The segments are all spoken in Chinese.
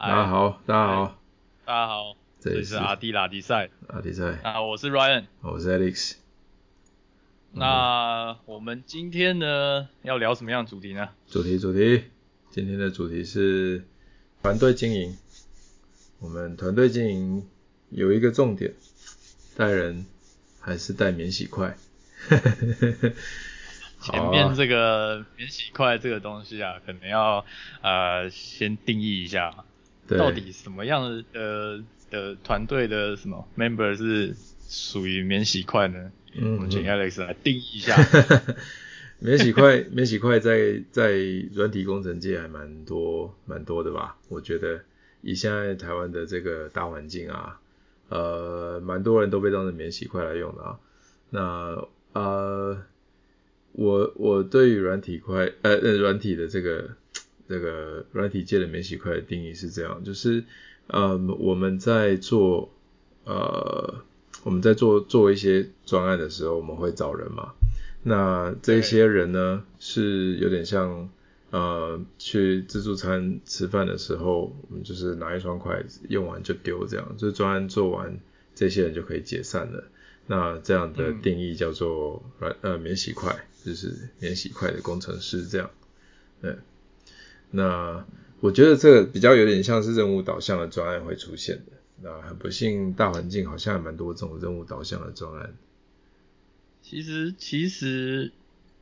大家好，大家好，大家好，这里是阿迪拉迪赛，阿迪赛，啊，我是 Ryan，我是 Alex。那我们今天呢要聊什么样的主题呢？主题，主题，今天的主题是团队经营。我们团队经营有一个重点，带人还是带免洗筷？前面这个免洗筷这个东西啊，可能要呃先定义一下，到底什么样的的团队的什么 member 是属于免洗块呢？嗯，我们请 Alex 来定义一下。免洗块，免洗块在在软体工程界还蛮多蛮多的吧？我觉得以现在台湾的这个大环境啊，呃，蛮多人都被当成免洗块来用的啊。那呃。我我对于软体块呃呃软体的这个这个软体界的免洗筷的定义是这样，就是呃我们在做呃我们在做做一些专案的时候，我们会找人嘛。那这些人呢是有点像呃去自助餐吃饭的时候，我们就是拿一双筷子用完就丢这样，就是专案做完，这些人就可以解散了。那这样的定义叫做软呃免洗筷。就是免洗筷的工程师这样，嗯，那我觉得这个比较有点像是任务导向的专案会出现的。那很不幸，大环境好像还蛮多这种任务导向的专案。其实其实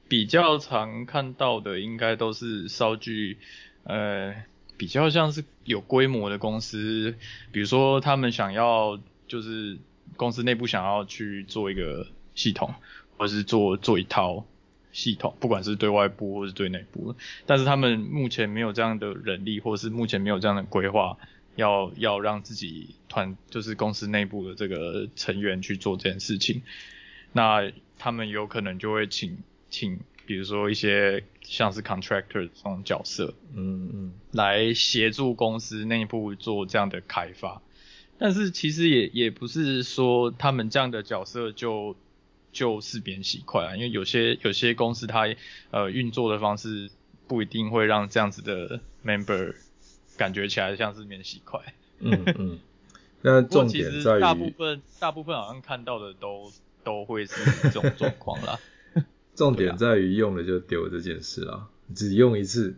比较常看到的，应该都是稍具呃比较像是有规模的公司，比如说他们想要就是公司内部想要去做一个系统，或是做做一套。系统，不管是对外部或是对内部，但是他们目前没有这样的人力，或是目前没有这样的规划，要要让自己团就是公司内部的这个成员去做这件事情，那他们有可能就会请请，比如说一些像是 contractor 这种角色，嗯嗯，来协助公司内部做这样的开发，但是其实也也不是说他们这样的角色就。就是免洗筷啊，因为有些有些公司它呃运作的方式不一定会让这样子的 member 感觉起来像是免洗筷。嗯嗯。那重点在于大部分大部分好像看到的都都会是这种状况啦。重点在于用了就丢这件事啊，只用一次，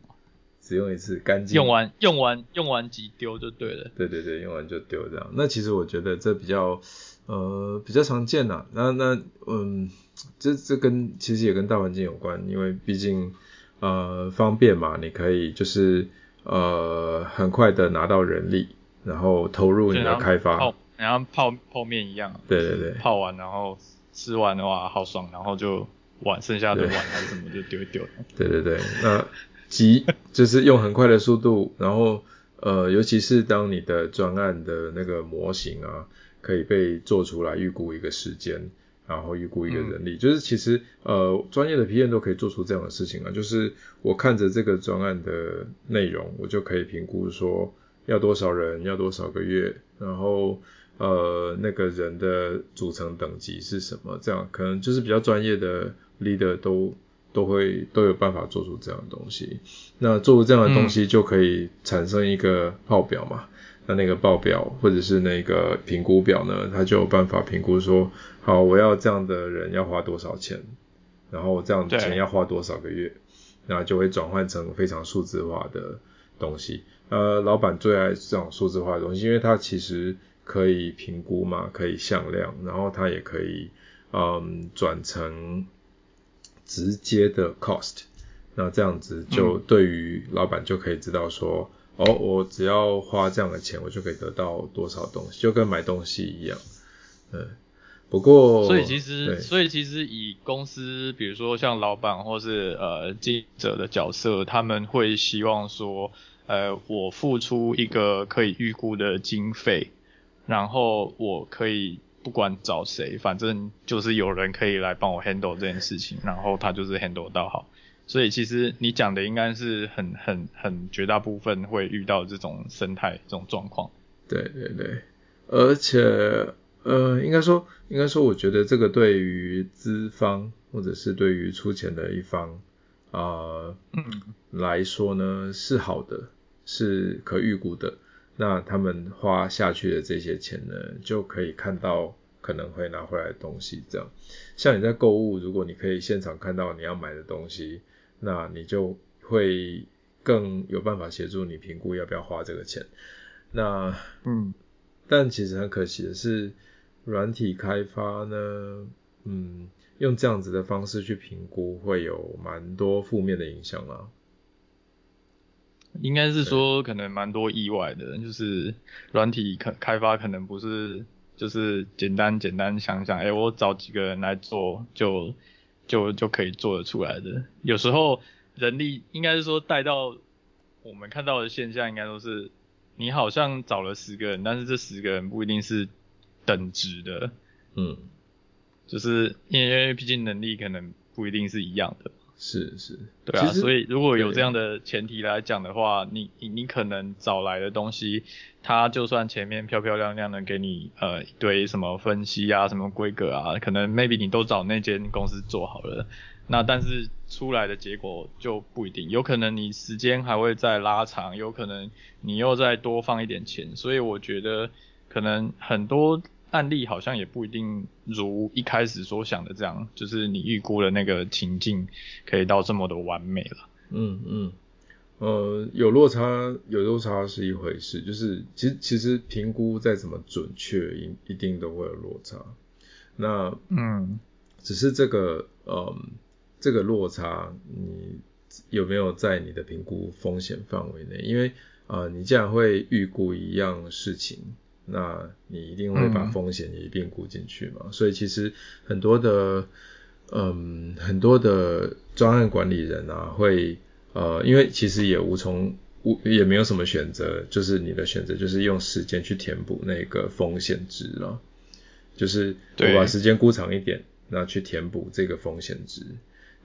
只用一次干净。用完用完用完即丢就对了。对对对，用完就丢这样。那其实我觉得这比较。呃，比较常见呐，那那嗯，这这跟其实也跟大环境有关，因为毕竟呃方便嘛，你可以就是呃很快的拿到人力，然后投入你的开发，泡，然后泡泡面一样，对对对，泡完然后吃完的话好爽，然后就碗剩下的碗还是什么就丢一丢。对对对，那急就是用很快的速度，然后呃尤其是当你的专案的那个模型啊。可以被做出来，预估一个时间，然后预估一个人力，嗯、就是其实呃专业的 PM 都可以做出这样的事情啊。就是我看着这个专案的内容，我就可以评估说要多少人，要多少个月，然后呃那个人的组成等级是什么，这样可能就是比较专业的 leader 都都会都有办法做出这样的东西。那做出这样的东西就可以产生一个报表嘛。嗯那那个报表或者是那个评估表呢，他就有办法评估说，好，我要这样的人要花多少钱，然后这样的钱要花多少个月，然后就会转换成非常数字化的东西。呃，老板最爱这种数字化的东西，因为它其实可以评估嘛，可以向量，然后它也可以嗯转成直接的 cost。那这样子就对于老板就可以知道说。哦，我只要花这样的钱，我就可以得到多少东西，就跟买东西一样。嗯，不过，所以其实，所以其实以公司，比如说像老板或是呃经营者的角色，他们会希望说，呃，我付出一个可以预估的经费，然后我可以不管找谁，反正就是有人可以来帮我 handle 这件事情，然后他就是 handle 到好。所以其实你讲的应该是很很很绝大部分会遇到这种生态这种状况。对对对，而且呃应该说应该说我觉得这个对于资方或者是对于出钱的一方啊、呃、来说呢是好的，是可预估的。那他们花下去的这些钱呢，就可以看到可能会拿回来的东西。这样，像你在购物，如果你可以现场看到你要买的东西，那你就会更有办法协助你评估要不要花这个钱。那，嗯，但其实很可惜的是，软体开发呢，嗯，用这样子的方式去评估，会有蛮多负面的影响啊。应该是说，可能蛮多意外的，就是软体开开发可能不是，就是简单简单想想，哎、欸，我找几个人来做，就就就可以做得出来的。有时候人力应该是说带到我们看到的现象，应该都是。你好像找了十个人，但是这十个人不一定是等值的，嗯，就是因为毕竟能力可能不一定是一样的，是是，对啊，所以如果有这样的前提来讲的话，你你你可能找来的东西，它就算前面漂漂亮亮的给你呃一堆什么分析啊，什么规格啊，可能 maybe 你都找那间公司做好了。那但是出来的结果就不一定，有可能你时间还会再拉长，有可能你又再多放一点钱，所以我觉得可能很多案例好像也不一定如一开始所想的这样，就是你预估的那个情境可以到这么的完美了。嗯嗯，呃，有落差有落差是一回事，就是其实其实评估再怎么准确，一一定都会有落差。那嗯，只是这个嗯。这个落差，你有没有在你的评估风险范围内？因为啊、呃，你既然会预估一样事情，那你一定会把风险也一并估进去嘛。嗯、所以其实很多的，嗯，很多的专案管理人啊，会呃，因为其实也无从无也没有什么选择，就是你的选择就是用时间去填补那个风险值了，就是我把时间估长一点，那去填补这个风险值。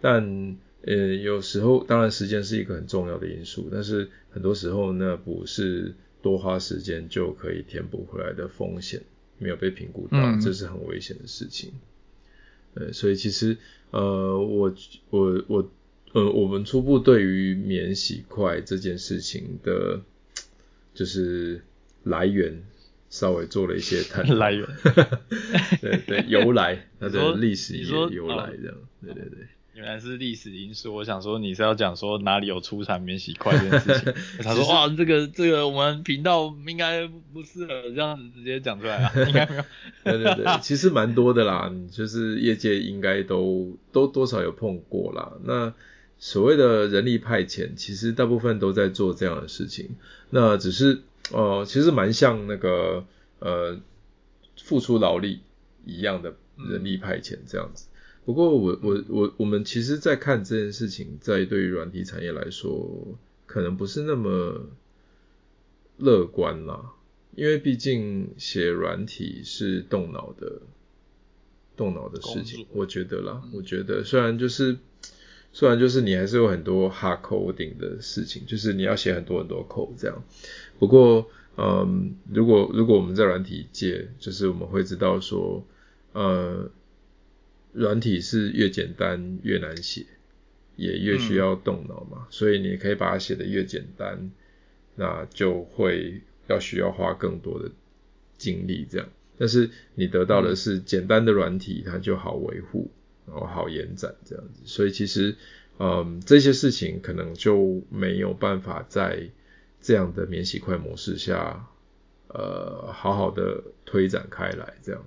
但呃，有时候当然时间是一个很重要的因素，但是很多时候那不是多花时间就可以填补回来的风险，没有被评估到，嗯、这是很危险的事情。呃，所以其实呃，我我我呃，我们初步对于免洗块这件事情的，就是来源稍微做了一些探讨。来源，对对，由来它的历史也由来这样，对对对。原来是历史因素，我想说你是要讲说哪里有出产免洗筷这件事情。他说哇，这个这个我们频道应该不适合这样子直接讲出来啊，应该没有。对对对，其实蛮多的啦，就是业界应该都都多少有碰过啦。那所谓的人力派遣，其实大部分都在做这样的事情。那只是呃，其实蛮像那个呃付出劳力一样的人力派遣这样子。不过我我我我们其实，在看这件事情，在对于软体产业来说，可能不是那么乐观啦，因为毕竟写软体是动脑的，动脑的事情，我觉得啦，我觉得虽然就是虽然就是你还是有很多 hard coding 的事情，就是你要写很多很多 code 这样，不过嗯，如果如果我们在软体界，就是我们会知道说，呃。软体是越简单越难写，也越需要动脑嘛，嗯、所以你可以把它写的越简单，那就会要需要花更多的精力这样。但是你得到的是简单的软体，它就好维护，然后好延展这样子。所以其实，嗯，这些事情可能就没有办法在这样的免洗块模式下，呃，好好的推展开来这样。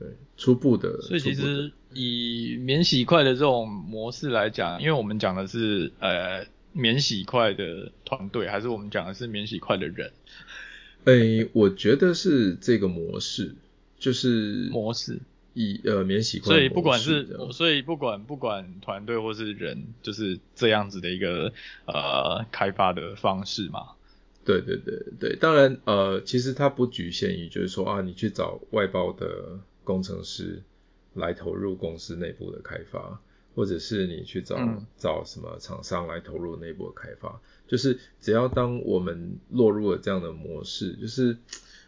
对，初步的。所以其实以免洗块的这种模式来讲，因为我们讲的是呃免洗块的团队，还是我们讲的是免洗块的人？诶，我觉得是这个模式，就是模式以呃免洗块。所以不管是所以不管不管团队或是人，就是这样子的一个呃开发的方式嘛。对对对对，当然呃其实它不局限于就是说啊你去找外包的。工程师来投入公司内部的开发，或者是你去找、嗯、找什么厂商来投入内部的开发，就是只要当我们落入了这样的模式，就是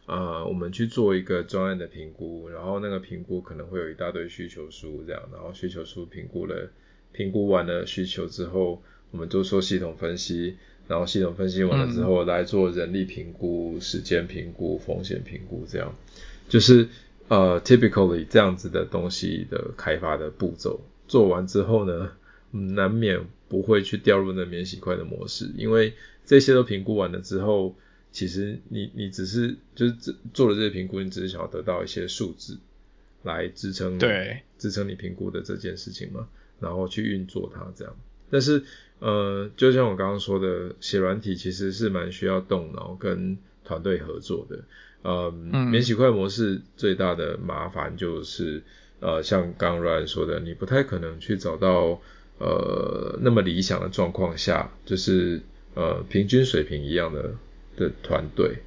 啊、呃，我们去做一个专案的评估，然后那个评估可能会有一大堆需求书这样，然后需求书评估了，评估完了需求之后，我们就做系统分析，然后系统分析完了之后来做人力评估、时间评估、风险评估，这样。就是呃 typically 这样子的东西的开发的步骤做完之后呢，难免不会去掉入那免洗块的模式，因为这些都评估完了之后，其实你你只是就是做了这些评估，你只是想要得到一些数字来支撑对支撑你评估的这件事情嘛，然后去运作它这样，但是。呃，就像我刚刚说的，写软体其实是蛮需要动脑跟团队合作的。呃、嗯，免洗块模式最大的麻烦就是，呃，像刚刚 Ryan 说的，你不太可能去找到呃那么理想的状况下，就是呃平均水平一样的的团队。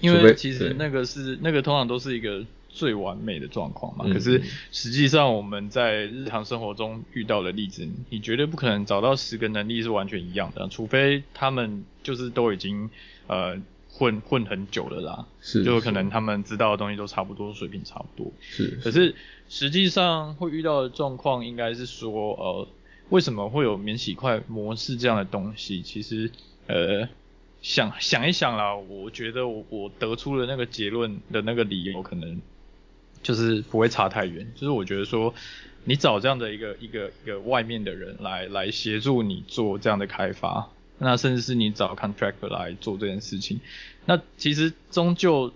因为其实那个是那个通常都是一个。最完美的状况嘛，可是实际上我们在日常生活中遇到的例子，你绝对不可能找到十个能力是完全一样的，除非他们就是都已经呃混混很久了啦，是，就可能他们知道的东西都差不多，水平差不多。是，可是实际上会遇到的状况应该是说，呃，为什么会有免洗块模式这样的东西？其实呃。想想一想啦，我觉得我我得出了那个结论的那个理由，可能就是不会差太远。就是我觉得说，你找这样的一个一个一个外面的人来来协助你做这样的开发，那甚至是你找 contractor 来做这件事情，那其实终究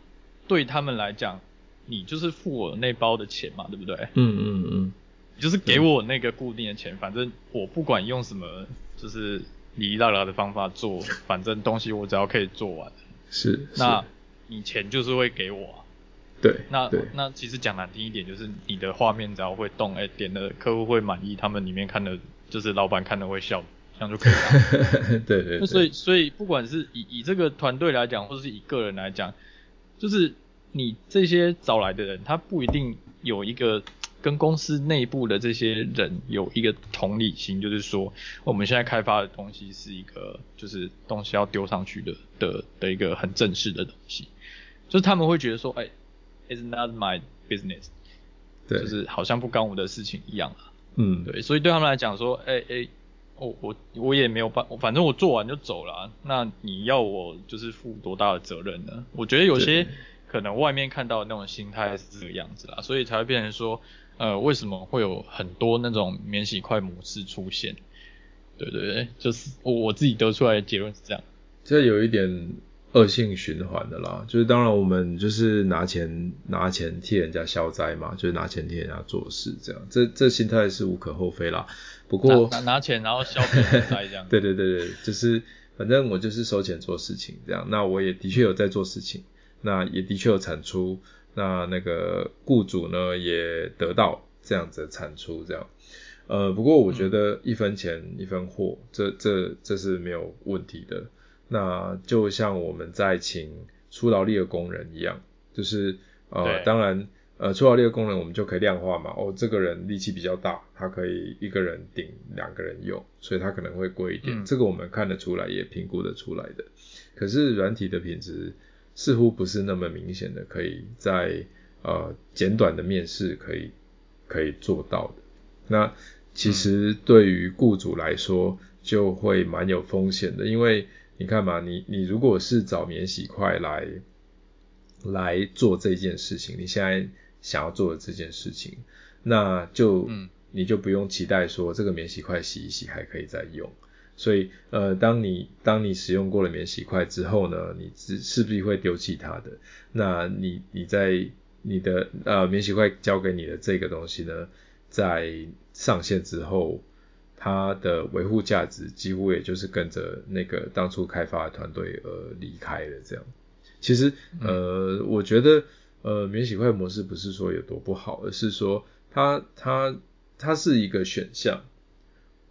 对他们来讲，你就是付我那包的钱嘛，对不对？嗯嗯嗯，就是给我那个固定的钱，反正我不管用什么，就是。哩哩啦啦的方法做，反正东西我只要可以做完，是，那你钱就是会给我啊。对，那那其实讲难听一点，就是你的画面只要会动，哎、欸，点的客户会满意，他们里面看的，就是老板看的会笑，这样就可以了。对，对对。所以所以不管是以以这个团队来讲，或者是以个人来讲，就是你这些找来的人，他不一定有一个。跟公司内部的这些人有一个同理心，就是说我们现在开发的东西是一个，就是东西要丢上去的的的一个很正式的东西，就是他们会觉得说，哎，it's not my business，对，就是好像不干我的事情一样啊。嗯，对，所以对他们来讲说，哎哎，我我我也没有办，反正我做完就走了啊，那你要我就是负多大的责任呢？我觉得有些可能外面看到的那种心态是这个样子啦，所以才会变成说。呃，为什么会有很多那种免洗块模式出现？对对对，就是我我自己得出来的结论是这样。这有一点恶性循环的啦，就是当然我们就是拿钱拿钱替人家消灾嘛，就是拿钱替人家做事这样，这这心态是无可厚非啦。不过拿拿，拿钱然后消费灾这样。对对对对，就是反正我就是收钱做事情这样，那我也的确有在做事情，那也的确有产出。那那个雇主呢，也得到这样子的产出，这样，呃，不过我觉得一分钱一分货，这这这是没有问题的。那就像我们在请出劳力的工人一样，就是呃，当然呃，出劳力的功能我们就可以量化嘛，哦，这个人力气比较大，他可以一个人顶两个人用，所以他可能会贵一点，嗯，这个我们看得出来，也评估得出来的。可是软体的品质。似乎不是那么明显的，可以在呃简短的面试可以可以做到的。那其实对于雇主来说就会蛮有风险的，因为你看嘛，你你如果是找免洗块来来做这件事情，你现在想要做的这件事情，那就你就不用期待说这个免洗块洗一洗还可以再用。所以，呃，当你当你使用过了免洗块之后呢，你是势必会丢弃它的。那你你在你的呃免洗块交给你的这个东西呢，在上线之后，它的维护价值几乎也就是跟着那个当初开发的团队而离开了。这样，其实呃，我觉得呃免洗筷模式不是说有多不好，而是说它它它是一个选项。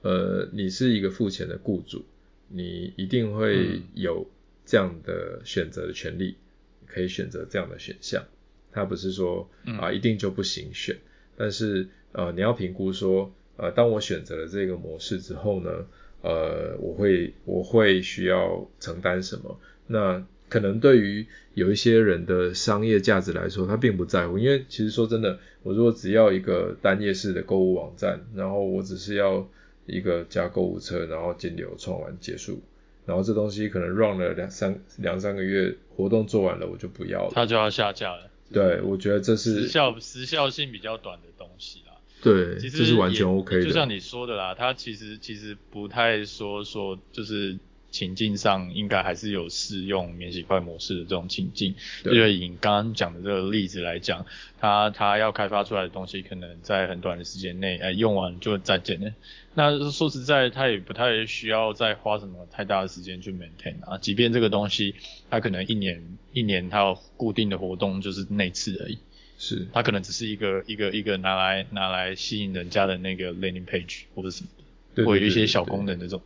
呃，你是一个付钱的雇主，你一定会有这样的选择的权利，嗯、可以选择这样的选项。它不是说啊、呃、一定就不行选，但是呃你要评估说，呃当我选择了这个模式之后呢，呃我会我会需要承担什么？那可能对于有一些人的商业价值来说，他并不在乎，因为其实说真的，我如果只要一个单页式的购物网站，然后我只是要一个加购物车，然后金流创完结束，然后这东西可能 run 了两三两三个月，活动做完了我就不要了，它就要下架了。对，我觉得这是时效时效性比较短的东西啦。对，其实这是完全 OK 的。就像你说的啦，它其实其实不太说说就是。情境上应该还是有适用免洗块模式的这种情境，对，就以刚刚讲的这个例子来讲，它它要开发出来的东西，可能在很短的时间内，哎，用完就再见了。那说实在，它也不太需要再花什么太大的时间去 maintain 啊。即便这个东西，它可能一年一年它有固定的活动就是那次而已，是它可能只是一个一个一个拿来拿来吸引人家的那个 landing page 或者什么的，或有一些小功能的这种。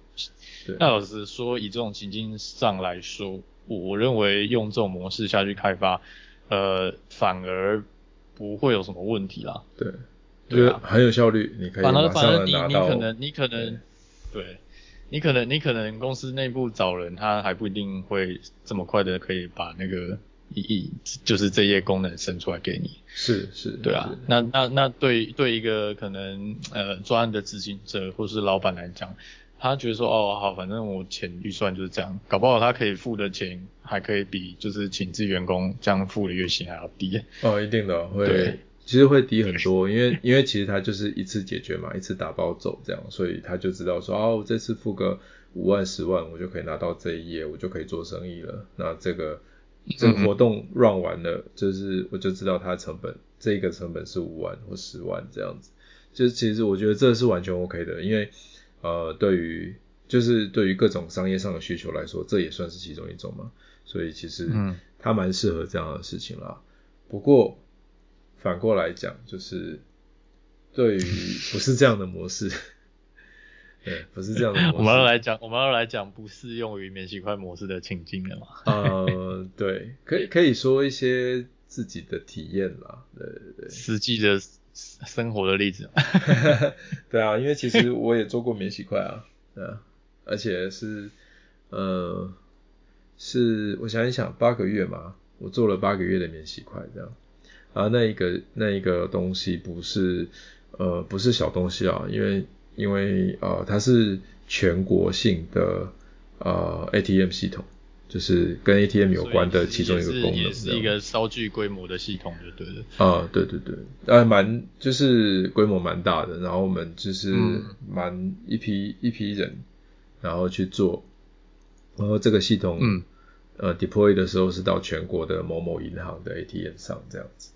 那老实说，以这种情境上来说，我我认为用这种模式下去开发，呃，反而不会有什么问题啦。对，对啊，很有效率，你可以反而你你可能你可能对，你可能你可能公司内部找人，他还不一定会这么快的可以把那个一一就是这些功能生出来给你。是是，对啊。那那那对对一个可能呃专案的执行者或是老板来讲。他觉得说哦好，反正我钱预算就是这样，搞不好他可以付的钱还可以比就是请自员工这样付的月薪还要低。哦，一定的会，其实会低很多，因为因为其实他就是一次解决嘛，一次打包走这样，所以他就知道说哦，我这次付个五万十万，我就可以拿到这一页，我就可以做生意了。那这个这个活动 run 完了，就是我就知道它的成本，这个成本是五万或十万这样子。就是其实我觉得这是完全 OK 的，因为。呃，对于就是对于各种商业上的需求来说，这也算是其中一种嘛。所以其实它蛮适合这样的事情啦。嗯、不过反过来讲，就是对于不是这样的模式，对，不是这样的模式。我们要来讲，我们要来讲不适用于免洗筷模式的情境了嘛？呃，对，可以可以说一些自己的体验啦。对对对，实际的。生活的例子，对啊，因为其实我也做过免洗筷啊，对啊，而且是，呃，是我想一想，八个月嘛，我做了八个月的免洗筷这样，啊，那一个那一个东西不是，呃，不是小东西啊，因为因为呃，它是全国性的呃 ATM 系统。就是跟 ATM 有关的其中一个功能，也是一个稍具规模的系统，就对了。啊，对对对，呃，蛮就是规模蛮大的，然后我们就是蛮一批、嗯、一批人，然后去做，然后这个系统，嗯，呃，deploy 的时候是到全国的某某银行的 ATM 上这样子，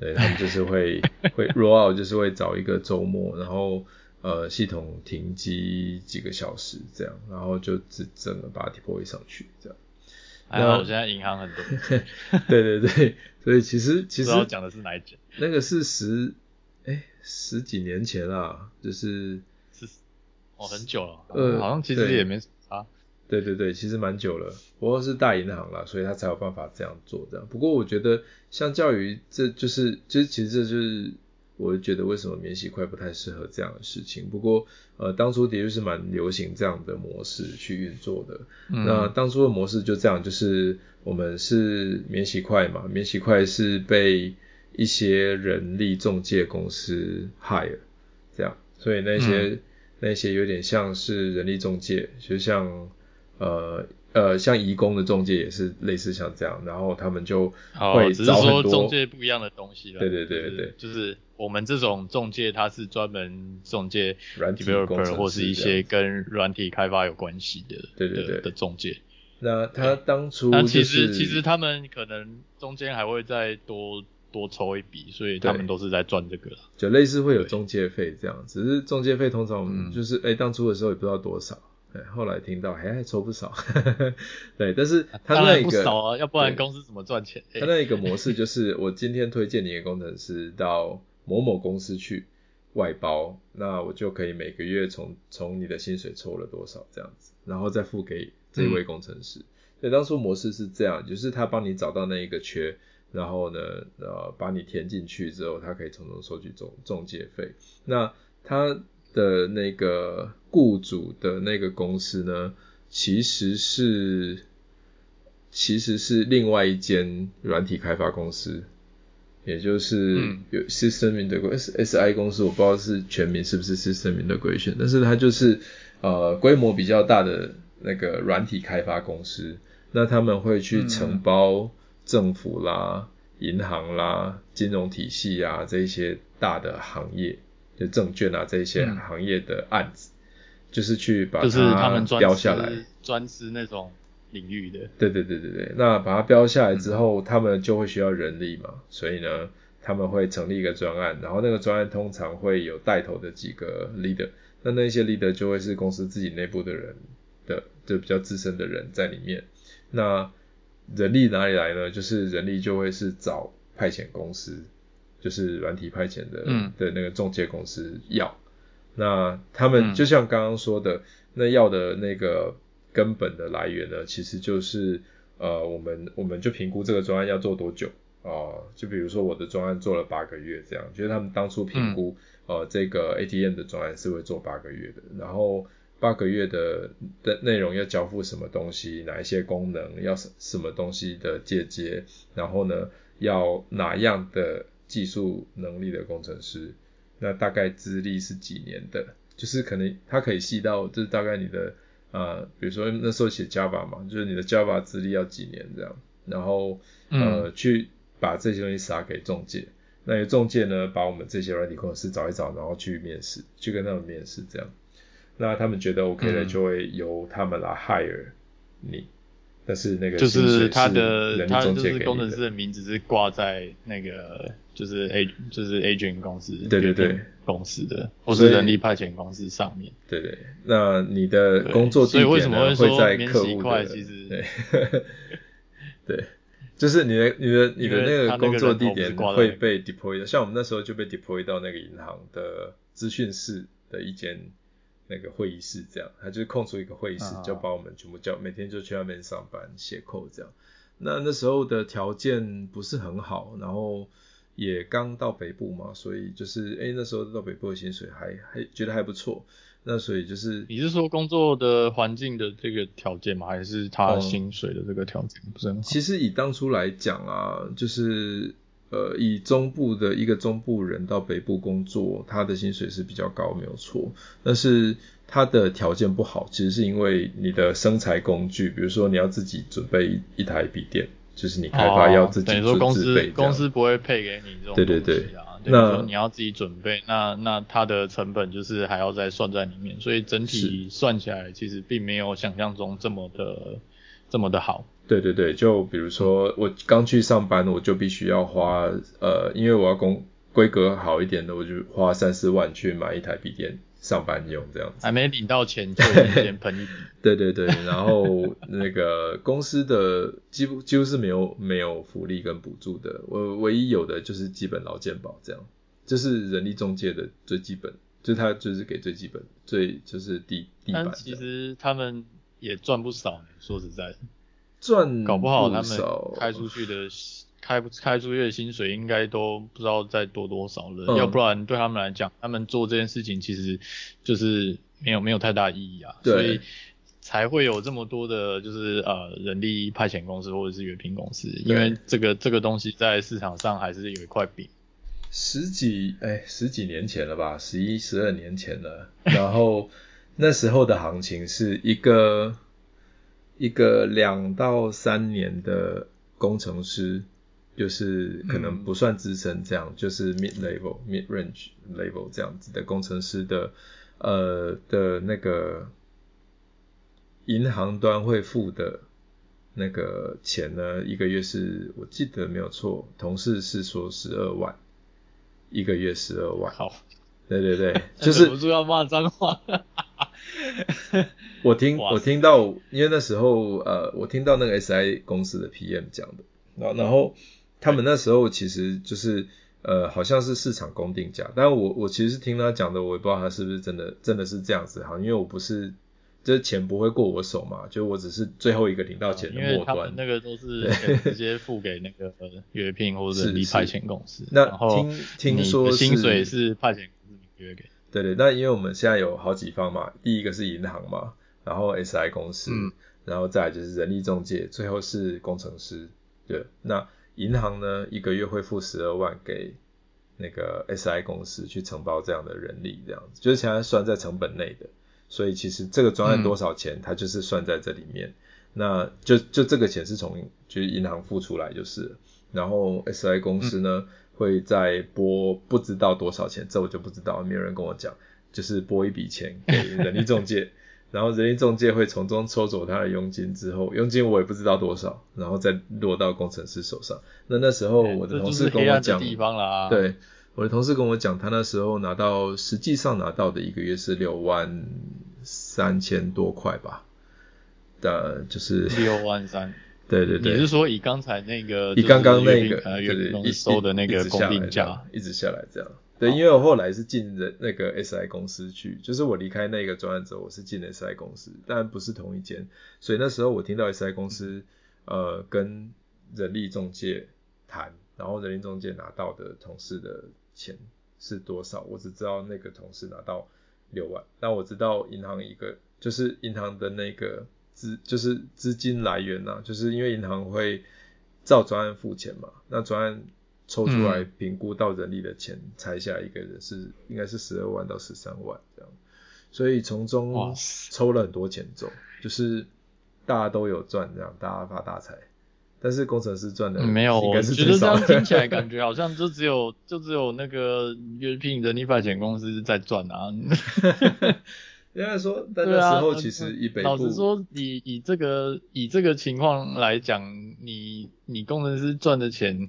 对，他们就是会 会 roll out，就是会找一个周末，然后。呃，系统停机几个小时这样，然后就只整个把它 deploy 上去这样。还好我现在银行很多。对 对对，所以其实其实讲的是哪一件？那个是十哎十几年前啦，就是是哦很久了，呃好像其实也没啊。对对对，其实蛮久了，不过是大银行啦，所以他才有办法这样做这样。不过我觉得相较于这就是就是其实这就是。我就觉得为什么免洗筷不太适合这样的事情。不过，呃，当初的确是蛮流行这样的模式去运作的。嗯。那当初的模式就这样，就是我们是免洗筷嘛，免洗筷是被一些人力中介公司 hire 这样，所以那些、嗯、那些有点像是人力中介，就像呃。呃，像移工的中介也是类似像这样，然后他们就会只是说中介不一样的东西了。对对对对，就是，就是我们这种中介，它是专门中介 developer 或是一些跟软体开发有关系的，对对对的中介。那他当初、就是，那其实其实他们可能中间还会再多多抽一笔，所以他们都是在赚这个。就类似会有中介费这样，只是中介费通常就是哎、当初的时候也不知道多少。对，后来听到还还抽不少，对，但是他那一个，不少啊，要不然公司怎么赚钱？他那一个模式就是，我今天推荐你一个工程师到某某公司去外包，那我就可以每个月从从你的薪水抽了多少这样子，然后再付给这位工程师。所以当初模式是这样，就是他帮你找到那一个缺，然后呢，呃，把你填进去之后，他可以从中收取中中介费。那他。的那个雇主的那个公司呢，其实是其实是另外一间软体开发公司，也就是有 System Integration，SI 公司，我不知道是全名是不是 System Integration，但是它就是呃规模比较大的那个软体开发公司，那他们会去承包政府啦、银、嗯、行啦、金融体系啊这一些大的行业，就证券啊这一些行业的案子，嗯、就是去把它标下来，专司那种领域的。对对对对对，那把它标下来之后，嗯、他们就会需要人力嘛，所以呢，他们会成立一个专案，然后那个专案通常会有带头的几个 leader，那那些 leader 就会是公司自己内部的人的，就比较资深的人在里面。那人力哪里来呢？就是人力就会是找派遣公司，就是软体派遣的、嗯、的那个中介公司要。那他们就像刚刚说的，嗯、那要的那个根本的来源呢，其实就是呃，我们我们就评估这个专案要做多久啊、呃？就比如说我的专案做了八个月这样，就是他们当初评估、嗯、呃这个 ATM 的专案是会做八个月的，然后。八个月的的内容要交付什么东西，哪一些功能要什什么东西的借接，然后呢，要哪样的技术能力的工程师，那大概资历是几年的，就是可能他可以细到就是大概你的呃，比如说那时候写 Java 嘛，就是你的 Java 资历要几年这样，然后呃、嗯、去把这些东西撒给中介，那有中介呢把我们这些软体工程师找一找，然后去面试，去跟他们面试这样。那他们觉得 OK 的，就会由他们来 hire 你，嗯、但是那个就是他的他就是工程师的名字是挂在那个就是 A 就是 agent 公司对对对。公司的或是人力派遣公司上面。对对，那你的工作地点呢，所以为什么会，会在客户的其实对。对，就是你的你的你的那个工作地点会被 deploy 的像我们那时候就被 deploy 到那个银行的资讯室的一间。那个会议室这样，他就空出一个会议室，就把我们全部叫，每天就去那边上班写 code 这样。那那时候的条件不是很好，然后也刚到北部嘛，所以就是哎、欸、那时候到北部的薪水还还觉得还不错。那所以就是你是说工作的环境的这个条件吗？还是他薪水的这个条件不是很好？嗯，其实以当初来讲啊，就是。呃，以中部的一个中部人到北部工作，他的薪水是比较高，没有错。但是他的条件不好，其实是因为你的生财工具，比如说你要自己准备一,一台笔电，就是你开发要自己准备。等于说公司公司不会配给你这种东西啊。对对对。那你要自己准备，那那它的成本就是还要再算在里面，所以整体算起来其实并没有想象中这么的这么的好。对对对，就比如说我刚去上班，我就必须要花呃，因为我要工规格好一点的，我就花三四万去买一台笔电上班用这样子。还没领到钱就先喷一笔。对对对，然后那个公司的几乎几乎是没有没有福利跟补助的，我唯一有的就是基本劳健保这样，这、就是人力中介的最基本，就他就是给最基本最就是地地板。但其实他们也赚不少，说实在的。赚搞不好他们开出去的 开不开出去的薪水应该都不知道再多多少了，嗯、要不然对他们来讲，他们做这件事情其实就是没有没有太大意义啊，所以才会有这么多的就是呃人力派遣公司或者是约聘公司，因为这个这个东西在市场上还是有一块饼。十几哎十几年前了吧，十一十二年前了，然后那时候的行情是一个。一个两到三年的工程师，就是可能不算资深，这样、嗯、就是 mid level、mid range level 这样子的工程师的，呃的那个银行端会付的那个钱呢，一个月是我记得没有错，同事是说十二万，一个月十二万。好，对对对，就是忍不住要骂脏话。我听我听到，因为那时候呃，我听到那个 SI 公司的 PM 讲的，然后然后他们那时候其实就是呃，好像是市场公定价，但我我其实是听他讲的，我也不知道他是不是真的真的是这样子哈，因为我不是这钱不会过我手嘛，就我只是最后一个领到钱的末端，那个都是 直接付给那个约聘或者 派遣公司，那听听说薪水是派遣公司约给。对对，那因为我们现在有好几方嘛，第一个是银行嘛，然后 SI 公司，嗯、然后再来就是人力中介，最后是工程师。对，那银行呢，一个月会付十二万给那个 SI 公司去承包这样的人力，这样子，就是现在算在成本内的。所以其实这个专案多少钱，它就是算在这里面。嗯、那就就这个钱是从就是银行付出来就是了，然后 SI 公司呢、嗯、会再拨不知道多少钱，这我就不知道，没有人跟我讲，就是拨一笔钱给人力中介。然后人力中介会从中抽走他的佣金之后，佣金我也不知道多少，然后再落到工程师手上。那那时候我的同事跟我讲，地方啦对，我的同事跟我讲，他那时候拿到实际上拿到的一个月是六万三千多块吧，的就是六万三。对对对，你是说以刚才那个以刚刚那个就是收的那个工定价一直下来这样。对，因为我后来是进人那个 SI 公司去，就是我离开那个专案之后，我是进 SI 公司，但不是同一间，所以那时候我听到 SI 公司呃跟人力中介谈，然后人力中介拿到的同事的钱是多少，我只知道那个同事拿到六万，但我知道银行一个就是银行的那个资就是资金来源呐、啊，就是因为银行会照专案付钱嘛，那专案。抽出来评估到人力的钱，拆下一个人是应该是十二万到十三万这样，所以从中抽了很多钱走，就是大家都有赚这样，大家发大财。但是工程师赚的没有，我觉得这样听起来感觉好像就只有就只有那个约聘人力派遣公司在赚啊。应该说，但那时候其实以北部，老实说，以以这个以这个情况来讲，你你工程师赚的钱。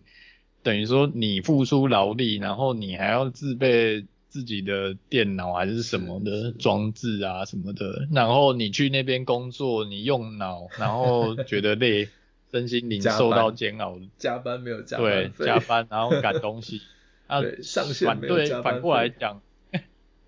等于说你付出劳力，然后你还要自备自己的电脑还是什么的装置啊什么的，然后你去那边工作，你用脑，然后觉得累，身心灵 受到煎熬，加班没有加班，对，加班然后赶东西，啊，上反对，反过来讲，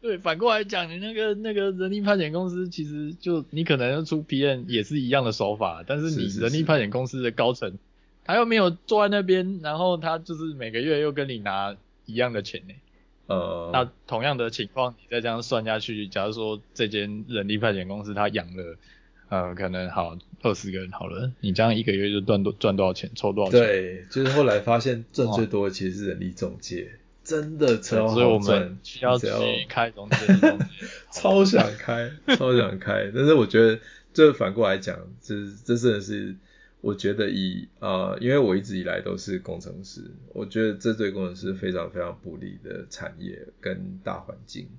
对，反过来讲，你那个那个人力派遣公司其实就你可能要出 PM 也是一样的手法，但是你人力派遣公司的高层。他又没有坐在那边，然后他就是每个月又跟你拿一样的钱呢。呃，那同样的情况，你再这样算下去，假如说这间人力派遣公司他养了，呃，可能好二十个人好了，你这样一个月就赚多赚多少钱，抽多少钱？对，就是后来发现赚最多的其实是人力中介，真的超好赚。所以我们需要去开中介，超想开，超想开，但是我觉得这反过来讲，这这真的是。我觉得以啊，因为我一直以来都是工程师，我觉得这对工程师非常非常不利的产业跟大环境，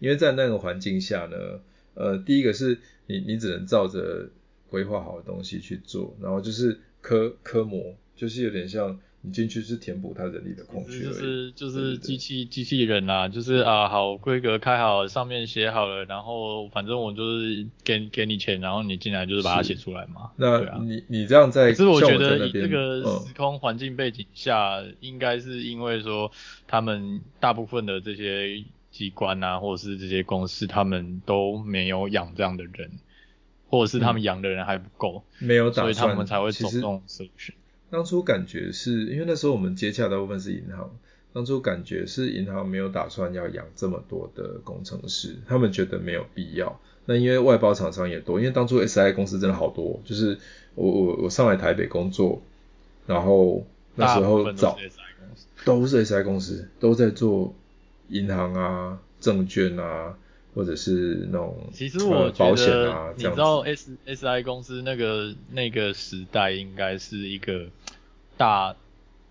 因为在那个环境下呢，呃，第一个是你你只能照着规划好的东西去做，然后就是科科模，就是有点像。你进去是填补他人力的空缺，就是就是机器机器人啦，就是啊好规格开好，上面写好了，然后反正我就是给给你钱，然后你进来就是把它写出来嘛。那你、啊、你这样在，可是我觉得以这个时空环境背景下，嗯、应该是因为说他们大部分的这些机关啊，或者是这些公司，他们都没有养这样的人，或者是他们养的人还不够，没有打算，所以他们才会走这种 solution。当初感觉是因为那时候我们接洽大部分是银行，当初感觉是银行没有打算要养这么多的工程师，他们觉得没有必要。那因为外包厂商也多，因为当初 SI 公司真的好多，就是我我我上来台北工作，然后那时候找都是 SI 公司，都在做银行啊、证券啊。或者是那种其实我觉得，你知道 S S I 公司那个那个时代应该是一个大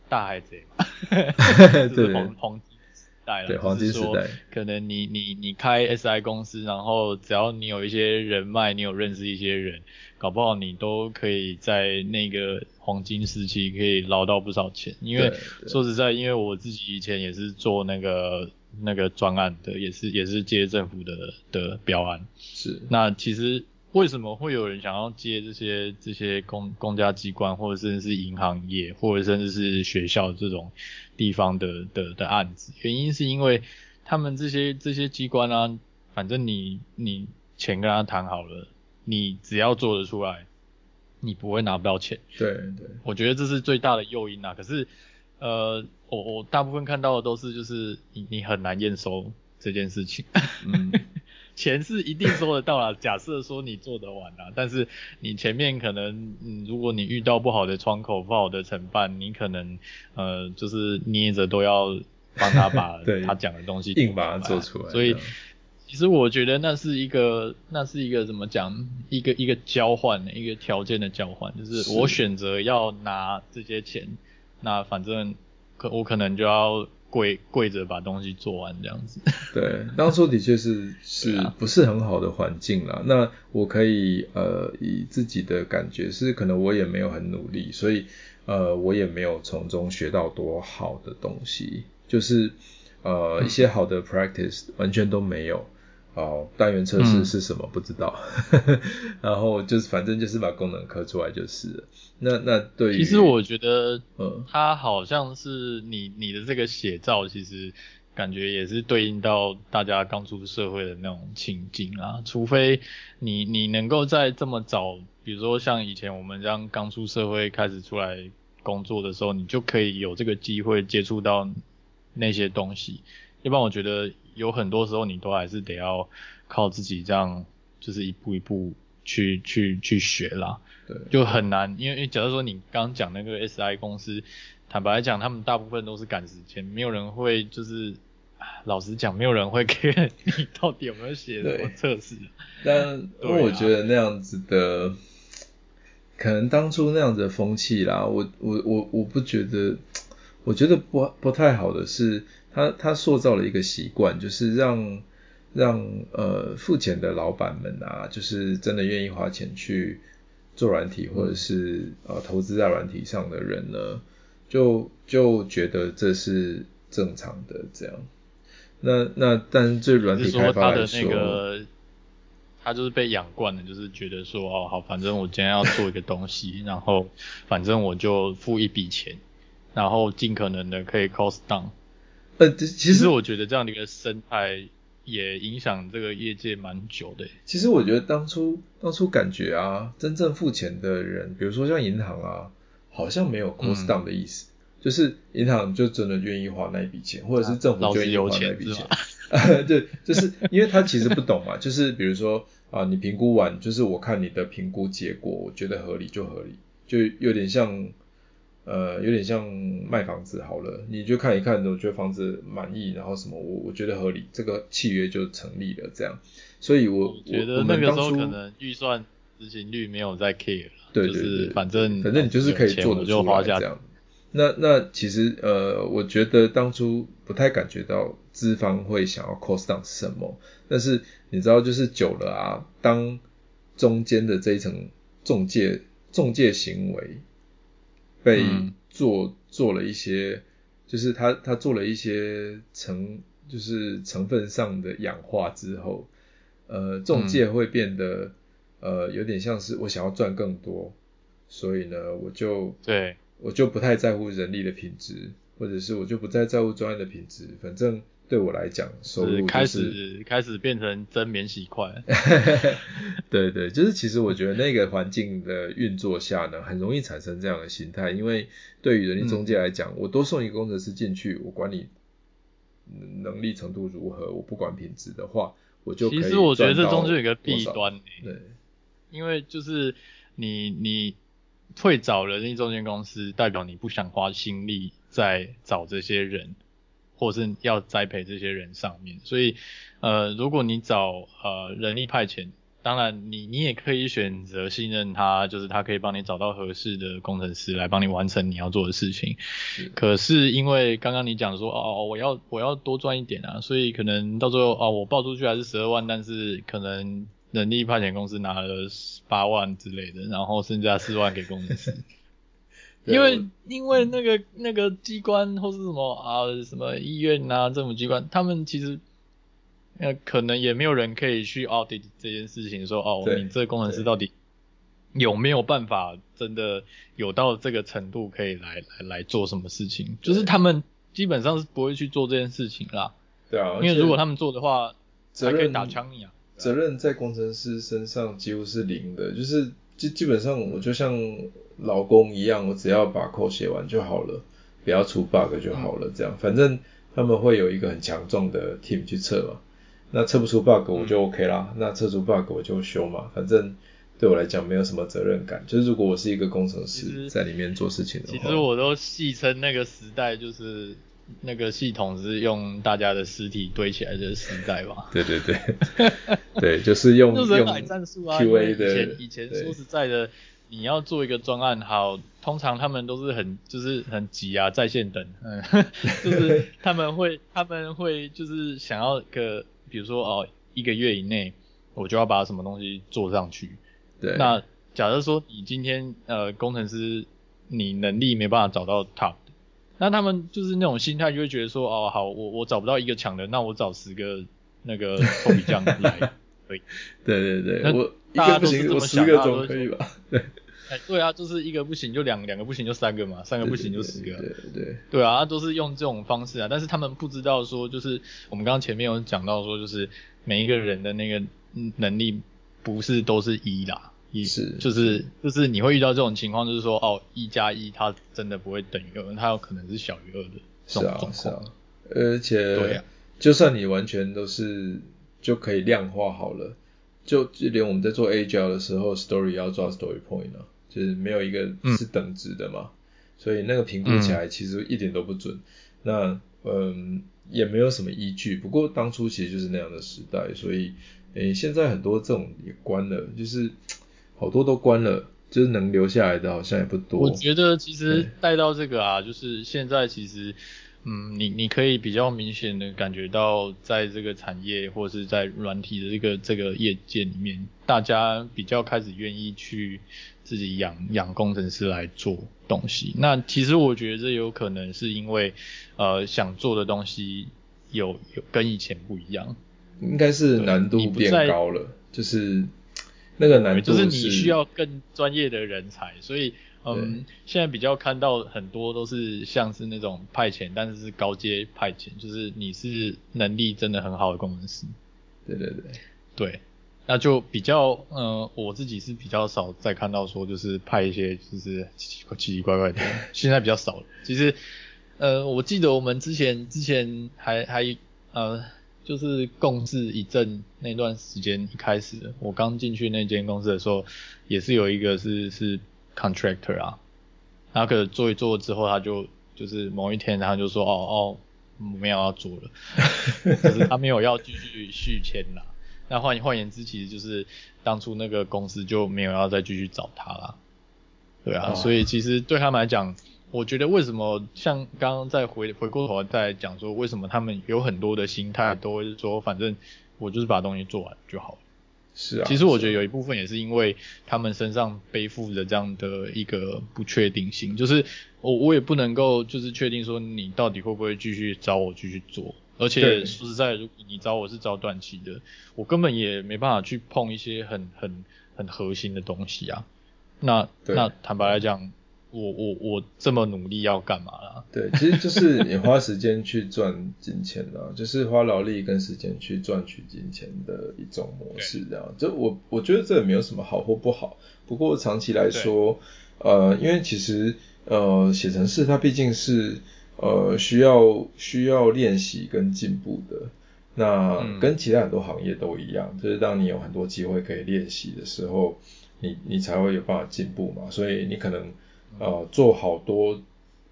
大海贼，就是黄黄金时代了。对，黄金时代。可能你你你开 S I 公司，然后只要你有一些人脉，你有认识一些人，搞不好你都可以在那个黄金时期可以捞到不少钱。因为说实在，因为我自己以前也是做那个。那个专案的也是也是接政府的的标案，是。那其实为什么会有人想要接这些这些公公家机关，或者甚至是银行业，或者甚至是学校这种地方的的的案子？原因是因为他们这些这些机关啊，反正你你钱跟他谈好了，你只要做得出来，你不会拿不到钱。对对，我觉得这是最大的诱因啊。可是。呃，我我大部分看到的都是就是你你很难验收这件事情，嗯，钱是一定收得到啦，假设说你做得完啦，但是你前面可能，嗯，如果你遇到不好的窗口、不好的承办，你可能呃就是捏着都要帮他把 他讲的东西硬把它做出来，所以。其实我觉得那是一个，那是一个怎么讲？一个一个交换，一个条件的交换，就是我选择要拿这些钱，那反正可我可能就要跪跪着把东西做完这样子。对，当初的确是是不是很好的环境啦。那我可以呃以自己的感觉是，可能我也没有很努力，所以呃我也没有从中学到多好的东西，就是呃一些好的 practice 完全都没有。哦，单元测试是什么？嗯、不知道。然后就是反正就是把功能刻出来就是了。那那对于其实我觉得，嗯，它好像是你你的这个写照，其实感觉也是对应到大家刚出社会的那种情境啊。除非你你能够在这么早，比如说像以前我们这样刚出社会开始出来工作的时候，你就可以有这个机会接触到那些东西。一般我觉得。有很多时候你都还是得要靠自己这样，就是一步一步去去去学啦。对，就很难，因为假如说你刚刚讲那个 SI 公司，坦白来讲，他们大部分都是赶时间，没有人会就是，老实讲，没有人会 care 你到底有没有写什么测试。但 因为我觉得那样子的，啊、可能当初那样子的风气啦，我我我我不觉得，我觉得不不太好的是。他他塑造了一个习惯，就是让让呃付钱的老板们啊，就是真的愿意花钱去做软体或者是呃投资在软体上的人呢，就就觉得这是正常的这样。那那但是对软体开发来说，说他的那个他就是被养惯了，就是觉得说哦好，反正我今天要做一个东西，然后反正我就付一笔钱，然后尽可能的可以 cost down。呃，其实，我觉得这样的一个生态也影响这个业界蛮久的。其实我觉得当初当初感觉啊，真正付钱的人，比如说像银行啊，好像没有 cost down 的意思，嗯、就是银行就真的愿意花那一笔钱，或者是政府就愿意花那一笔钱。啊、对，就是因为他其实不懂嘛，就是比如说啊，你评估完，就是我看你的评估结果，我觉得合理就合理，就有点像。呃，有点像卖房子好了，你就看一看，我觉得房子满意，然后什么，我我觉得合理，这个契约就成立了，这样。所以我，我觉得那个时候可能预算执行率没有在 care 了，对对对，就是反正反正你就是可以做得出来这样。那那其实呃，我觉得当初不太感觉到资方会想要 cost down 什么，但是你知道，就是久了啊，当中间的这一层中介中介行为。被做、嗯、做了一些，就是他他做了一些成就是成分上的氧化之后，呃，中介会变得、嗯、呃有点像是我想要赚更多，所以呢我就对我就不太在乎人力的品质，或者是我就不再在乎专业的品质，反正。对我来讲，收入、就是、开始开始变成真免洗块。对对，就是其实我觉得那个环境的运作下呢，很容易产生这样的心态。因为对于人力中介来讲，嗯、我多送一个工程师进去，我管你能力程度如何，我不管品质的话，我就可以。其实我觉得这中间有一个弊端，对，因为就是你你会找人力中介公司，代表你不想花心力在找这些人。或是要栽培这些人上面，所以，呃，如果你找呃人力派遣，当然你你也可以选择信任他，就是他可以帮你找到合适的工程师来帮你完成你要做的事情。是可是因为刚刚你讲说哦，我要我要多赚一点啊，所以可能到最后哦，我报出去还是十二万，但是可能人力派遣公司拿了八万之类的，然后剩下四万给工程师。因为因为那个那个机关或是什么啊什么医院啊政府机关，他们其实呃可能也没有人可以去 audit 这件事情，说哦对你这个工程师到底有没有办法真的有到这个程度可以来来来做什么事情？就是他们基本上是不会去做这件事情啦。对啊，因为如果他们做的话，还可以打枪你啊。责任在工程师身上几乎是零的，就是基基本上我就像。劳工一样，我只要把 code 写完就好了，不要出 bug 就好了。这样，反正他们会有一个很强壮的 team 去测嘛。那测不出 bug 我就 OK 啦，嗯、那测出 bug 我就修嘛。反正对我来讲没有什么责任感。就是如果我是一个工程师，在里面做事情的话，其实我都戏称那个时代就是那个系统是用大家的尸体堆起来的时代吧？对对对，对，就是用 用人海战术啊。QA 的。以前以前说实在的，你要做一个专案，好，通常他们都是很就是很急啊，在线等，嗯，就是他们会他们会就是想要个，比如说哦，一个月以内我就要把什么东西做上去。对。那假设说你今天呃工程师你能力没办法找到 top。那他们就是那种心态，就会觉得说，哦，好，我我找不到一个强的，那我找十个那个臭皮匠来。对对对，那我大家都是这么想，大家都可以吧？对。哎，对啊，就是一个不行就两两个不行就三个嘛，三个不行就十个。对对对，对，对。对啊，都是用这种方式啊，但是他们不知道说，就是我们刚刚前面有讲到说，就是每一个人的那个能力不是都是一啦。一是就是就是你会遇到这种情况，就是说哦，一加一它真的不会等于二，它有可能是小于二的这种状况。是啊，是啊，而且对啊，就算你完全都是就可以量化好了，就就连我们在做 Agile 的时候，story 要抓 story point 啊，就是没有一个是等值的嘛，嗯、所以那个评估起来其实一点都不准。嗯、那嗯也没有什么依据，不过当初其实就是那样的时代，所以诶现在很多这种也关了，就是。好多都关了，就是能留下来的好像也不多。我觉得其实带到这个啊，就是现在其实，嗯，你你可以比较明显的感觉到，在这个产业或是在软体的这个这个业界里面，大家比较开始愿意去自己养养工程师来做东西。那其实我觉得这有可能是因为，呃，想做的东西有有跟以前不一样，应该是难度变高了，就是。那个难度，就是你需要更专业的人才，所以嗯，现在比较看到很多都是像是那种派遣，但是是高阶派遣，就是你是能力真的很好的工程师。对对对，对，那就比较嗯，我自己是比较少再看到说就是派一些就是奇奇奇奇怪怪的，现在比较少了。其实呃，我记得我们之前之前还还呃。就是共事一阵那段时间一开始，我刚进去那间公司的时候，也是有一个是是 contractor 啊，然后可做一做之后，他就就是某一天，然后就说哦哦，没有要做了，就是他没有要继续续签了。那换换言之，其实就是当初那个公司就没有要再继续找他啦。对啊，所以其实对他们来讲。我觉得为什么像刚刚再回回过头再讲说，为什么他们有很多的心态都会是说，反正我就是把东西做完就好了。是啊。其实我觉得有一部分也是因为他们身上背负着这样的一个不确定性，就是我我也不能够就是确定说你到底会不会继续找我继续做，而且说实在，如果你找我是找短期的，我根本也没办法去碰一些很很很核心的东西啊。那那坦白来讲。我我我这么努力要干嘛啦？对，其实就是你花时间去赚金钱啦，就是花劳力跟时间去赚取金钱的一种模式，这样。就我我觉得这也没有什么好或不好，不过长期来说，呃，因为其实呃写程式它毕竟是呃需要需要练习跟进步的，那跟其他很多行业都一样，就是当你有很多机会可以练习的时候，你你才会有办法进步嘛，所以你可能。呃，做好多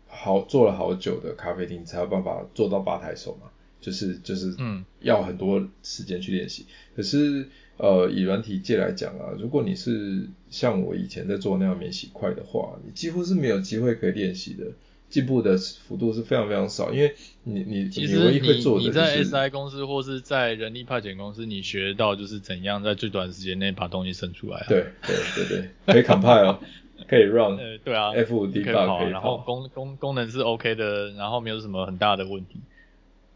好做了好久的咖啡厅，才有办法做到吧台手嘛，就是就是，嗯，要很多时间去练习。可是，呃，以软体界来讲啊，如果你是像我以前在做那样免洗块的话，你几乎是没有机会可以练习的，进步的幅度是非常非常少，因为你你其实你在 SI 公司或是在人力派遣公司，你学到就是怎样在最短时间内把东西生出来啊。对对对对，可以 compile 哦。可以 run，呃，对啊，F 五 debug 可以跑，啊，然后功功功能是 OK 的，然后没有什么很大的问题。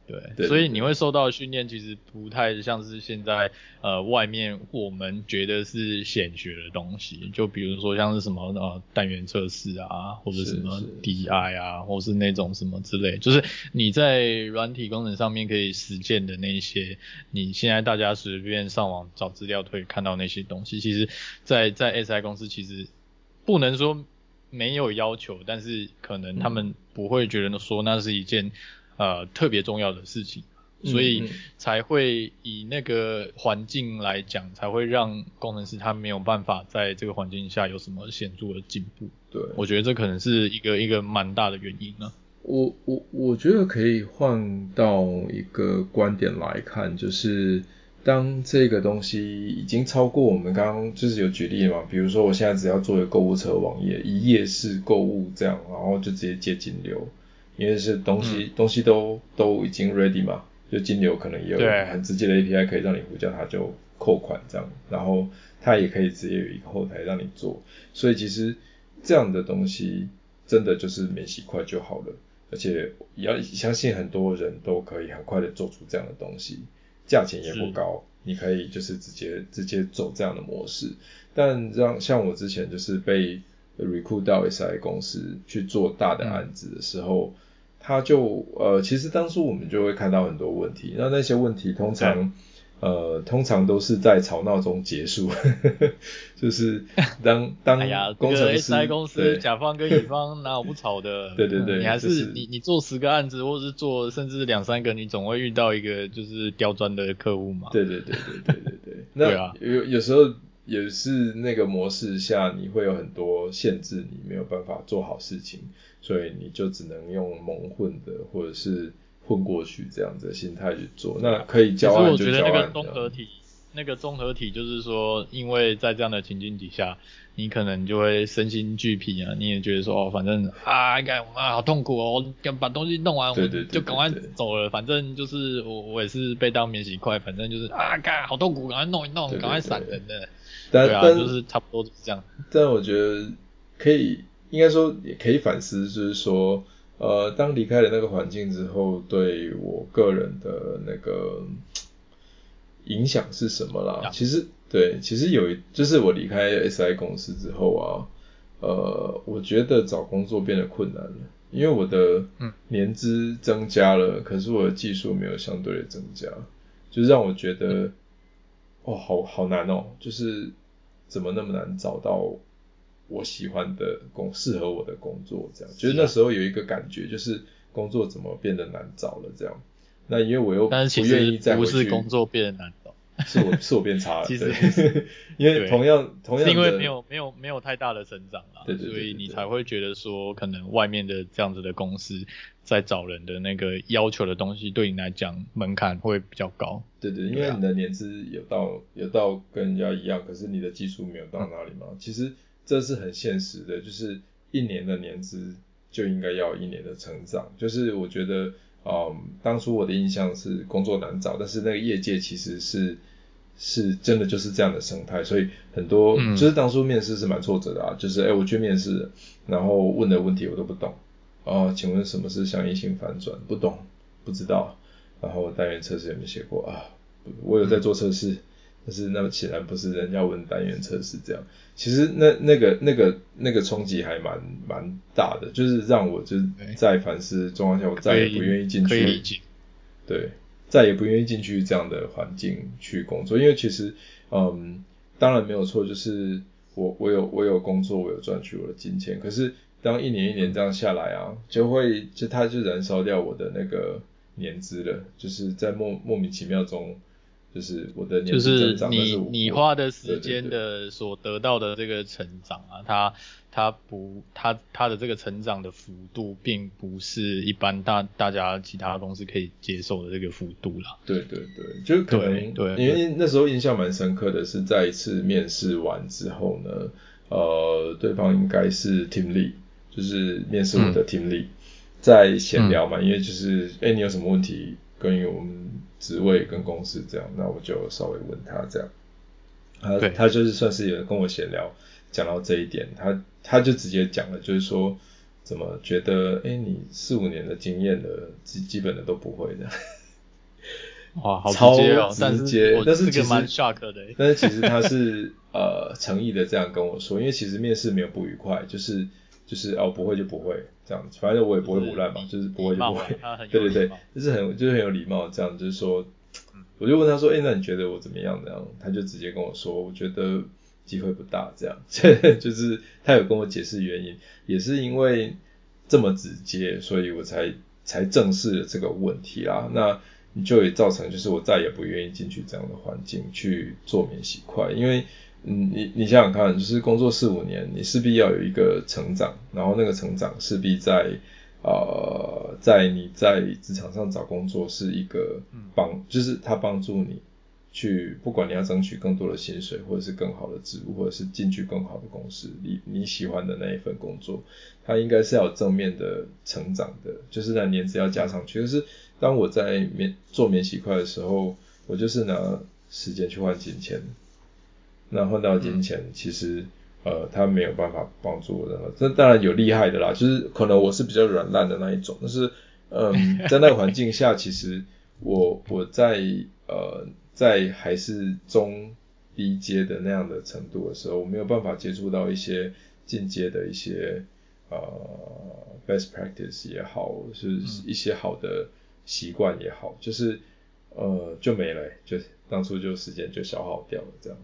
对，对所以你会受到的训练其实不太像是现在呃外面我们觉得是显学的东西，就比如说像是什么呃单元测试啊，或者什么 DI 啊，或是那种什么之类，就是你在软体工程上面可以实践的那些，你现在大家随便上网找资料都可以看到那些东西，其实在在 SI 公司其实。不能说没有要求，但是可能他们不会觉得说那是一件呃特别重要的事情，所以才会以那个环境来讲，才会让工程师他没有办法在这个环境下有什么显著的进步。对，我觉得这可能是一个一个蛮大的原因呢。我我我觉得可以换到一个观点来看，就是当这个东西已经超过我们刚刚就是有举例嘛，比如说我现在只要做一个购物车网页，一页式购物这样，然后就直接接金流，因为是东西、嗯、东西都都已经 ready 嘛，就金流可能也有很直接的 API 可以让你呼叫它就扣款这样，然后它也可以直接有一个后台让你做，所以其实这样的东西真的就是免洗块就好了。而且也要相信很多人都可以很快的做出这样的东西，价钱也不高，你可以就是直接直接走这样的模式。但让像我之前就是被 recruit 到 SI 公司去做大的案子的时候，他就呃其实当初我们就会看到很多问题，那那些问题通常。呃，通常都是在吵闹中结束，就是当 当工程师，哎，公司甲方跟乙方哪有不吵的？对对对，你还是你你做十个案子，或是做甚至两三个，你总会遇到一个就是刁钻的客户嘛。对对对对对对对。那对啊，有有时候也是那个模式下，你会有很多限制，你没有办法做好事情，所以你就只能用蒙混的，或者是。混过去这样子的心态去做，那可以交换就交换。其实我觉得那个综合体，那个综合体就是说，因为在这样的情境底下，你可能就会身心俱疲啊，你也觉得说，哦，反正啊，应该啊，好痛苦哦，我把东西弄完，我就赶快走了，反正就是我我也是被当免洗块，反正就是啊，干好痛苦，赶快弄一弄，赶快闪人的。但对啊，但就是差不多就是这样。但我觉得可以，应该说也可以反思，就是说。呃，当离开了那个环境之后，对我个人的那个影响是什么啦？其实，对，其实有一，就是我离开 SI 公司之后啊，呃，我觉得找工作变得困难了，因为我的年资增加了，可是我的技术没有相对的增加，就让我觉得，哦，好好难哦，就是怎么那么难找到。我喜欢的工，适合我的工作，这样，就是那时候有一个感觉，就是工作怎么变得难找了，这样。那因为我又不愿意再回去，不是工作变得难找，是我是我变差了。其实，因为同样同样是因为没有没有没有太大的成长啦，对对对对对，所以你才会觉得说，可能外面的这样子的公司在找人的那个要求的东西，对你来讲门槛会比较高。对对，因为你的年资有到有到跟人家一样，可是你的技术没有到那里嘛，嗯、其实。这是很现实的，就是一年的年资就应该要一年的成长。就是我觉得，嗯，当初我的印象是工作难找，但是那个业界其实是是真的就是这样的生态，所以很多、嗯、就是当初面试是蛮挫折的啊。就是哎，我去面试，然后问的问题我都不懂。哦，请问什么是相应性反转？不懂，不知道。然后单元测试有没有写过啊？我有在做测试。嗯但是那显然不是人家问单元测试这样，其实那那个那个那个冲击还蛮蛮大的，就是让我就在反思状况下，我再也不愿意进去，对，再也不愿意进去这样的环境去工作，因为其实嗯，当然没有错，就是我我有我有工作，我有赚取我的金钱，可是当一年一年这样下来啊，就会就它就燃烧掉我的那个年资了，就是在莫莫名其妙中。就是我的年纪增长，就是你你花的时间的所得到的这个成长啊，它它不它它的这个成长的幅度，并不是一般大大家其他公司可以接受的这个幅度啦。对对对，就可能对，因为那时候印象蛮深刻的是，在一次面试完之后呢，呃，对方应该是 team lead，就是面试我的 team lead，、嗯、在闲聊嘛，因为就是哎、欸，你有什么问题？关于我们职位跟公司这样，那我就稍微问他这样，他他就是算是有跟我闲聊，讲到这一点，他他就直接讲了，就是说怎么觉得，哎，你四五年的经验了，基基本的都不会的，哇，好直接哦，超直接，但是其实蛮 shock 的，但是其实他是呃诚意的这样跟我说，因为其实面试没有不愉快，就是。就是哦，不会就不会这样子，反正我也不会胡乱嘛，就是，不会就不会，对对对，就是很就是很有礼貌这样，就是说，我就问他说，哎，那你觉得我怎么样？这样，他就直接跟我说，我觉得机会不大，这样，就是他有跟我解释原因，也是因为这么直接，所以我才才正视了这个问题啦。那你就也造成，就是我再也不愿意进去这样的环境去做免洗块，因为。嗯，你你想想看，就是工作四五年，你势必要有一个成长，然后那个成长势必在呃，在你在职场上找工作是一个帮，嗯、就是他帮助你去，不管你要争取更多的薪水，或者是更好的职务，或者是进去更好的公司，你你喜欢的那一份工作，它应该是要有正面的成长的，就是那年资要加上去。就是当我在免做免洗块的时候，我就是拿时间去换金钱，那换到金钱，其实。嗯呃，他没有办法帮助我的，这当然有厉害的啦，就是可能我是比较软烂的那一种，但是，嗯，在那个环境下，其实我我在呃在还是中低阶的那样的程度的时候，我没有办法接触到一些进阶的一些呃 best practice 也好，是一些好的习惯也好，就是呃就没了，就当初就时间就消耗掉了这样。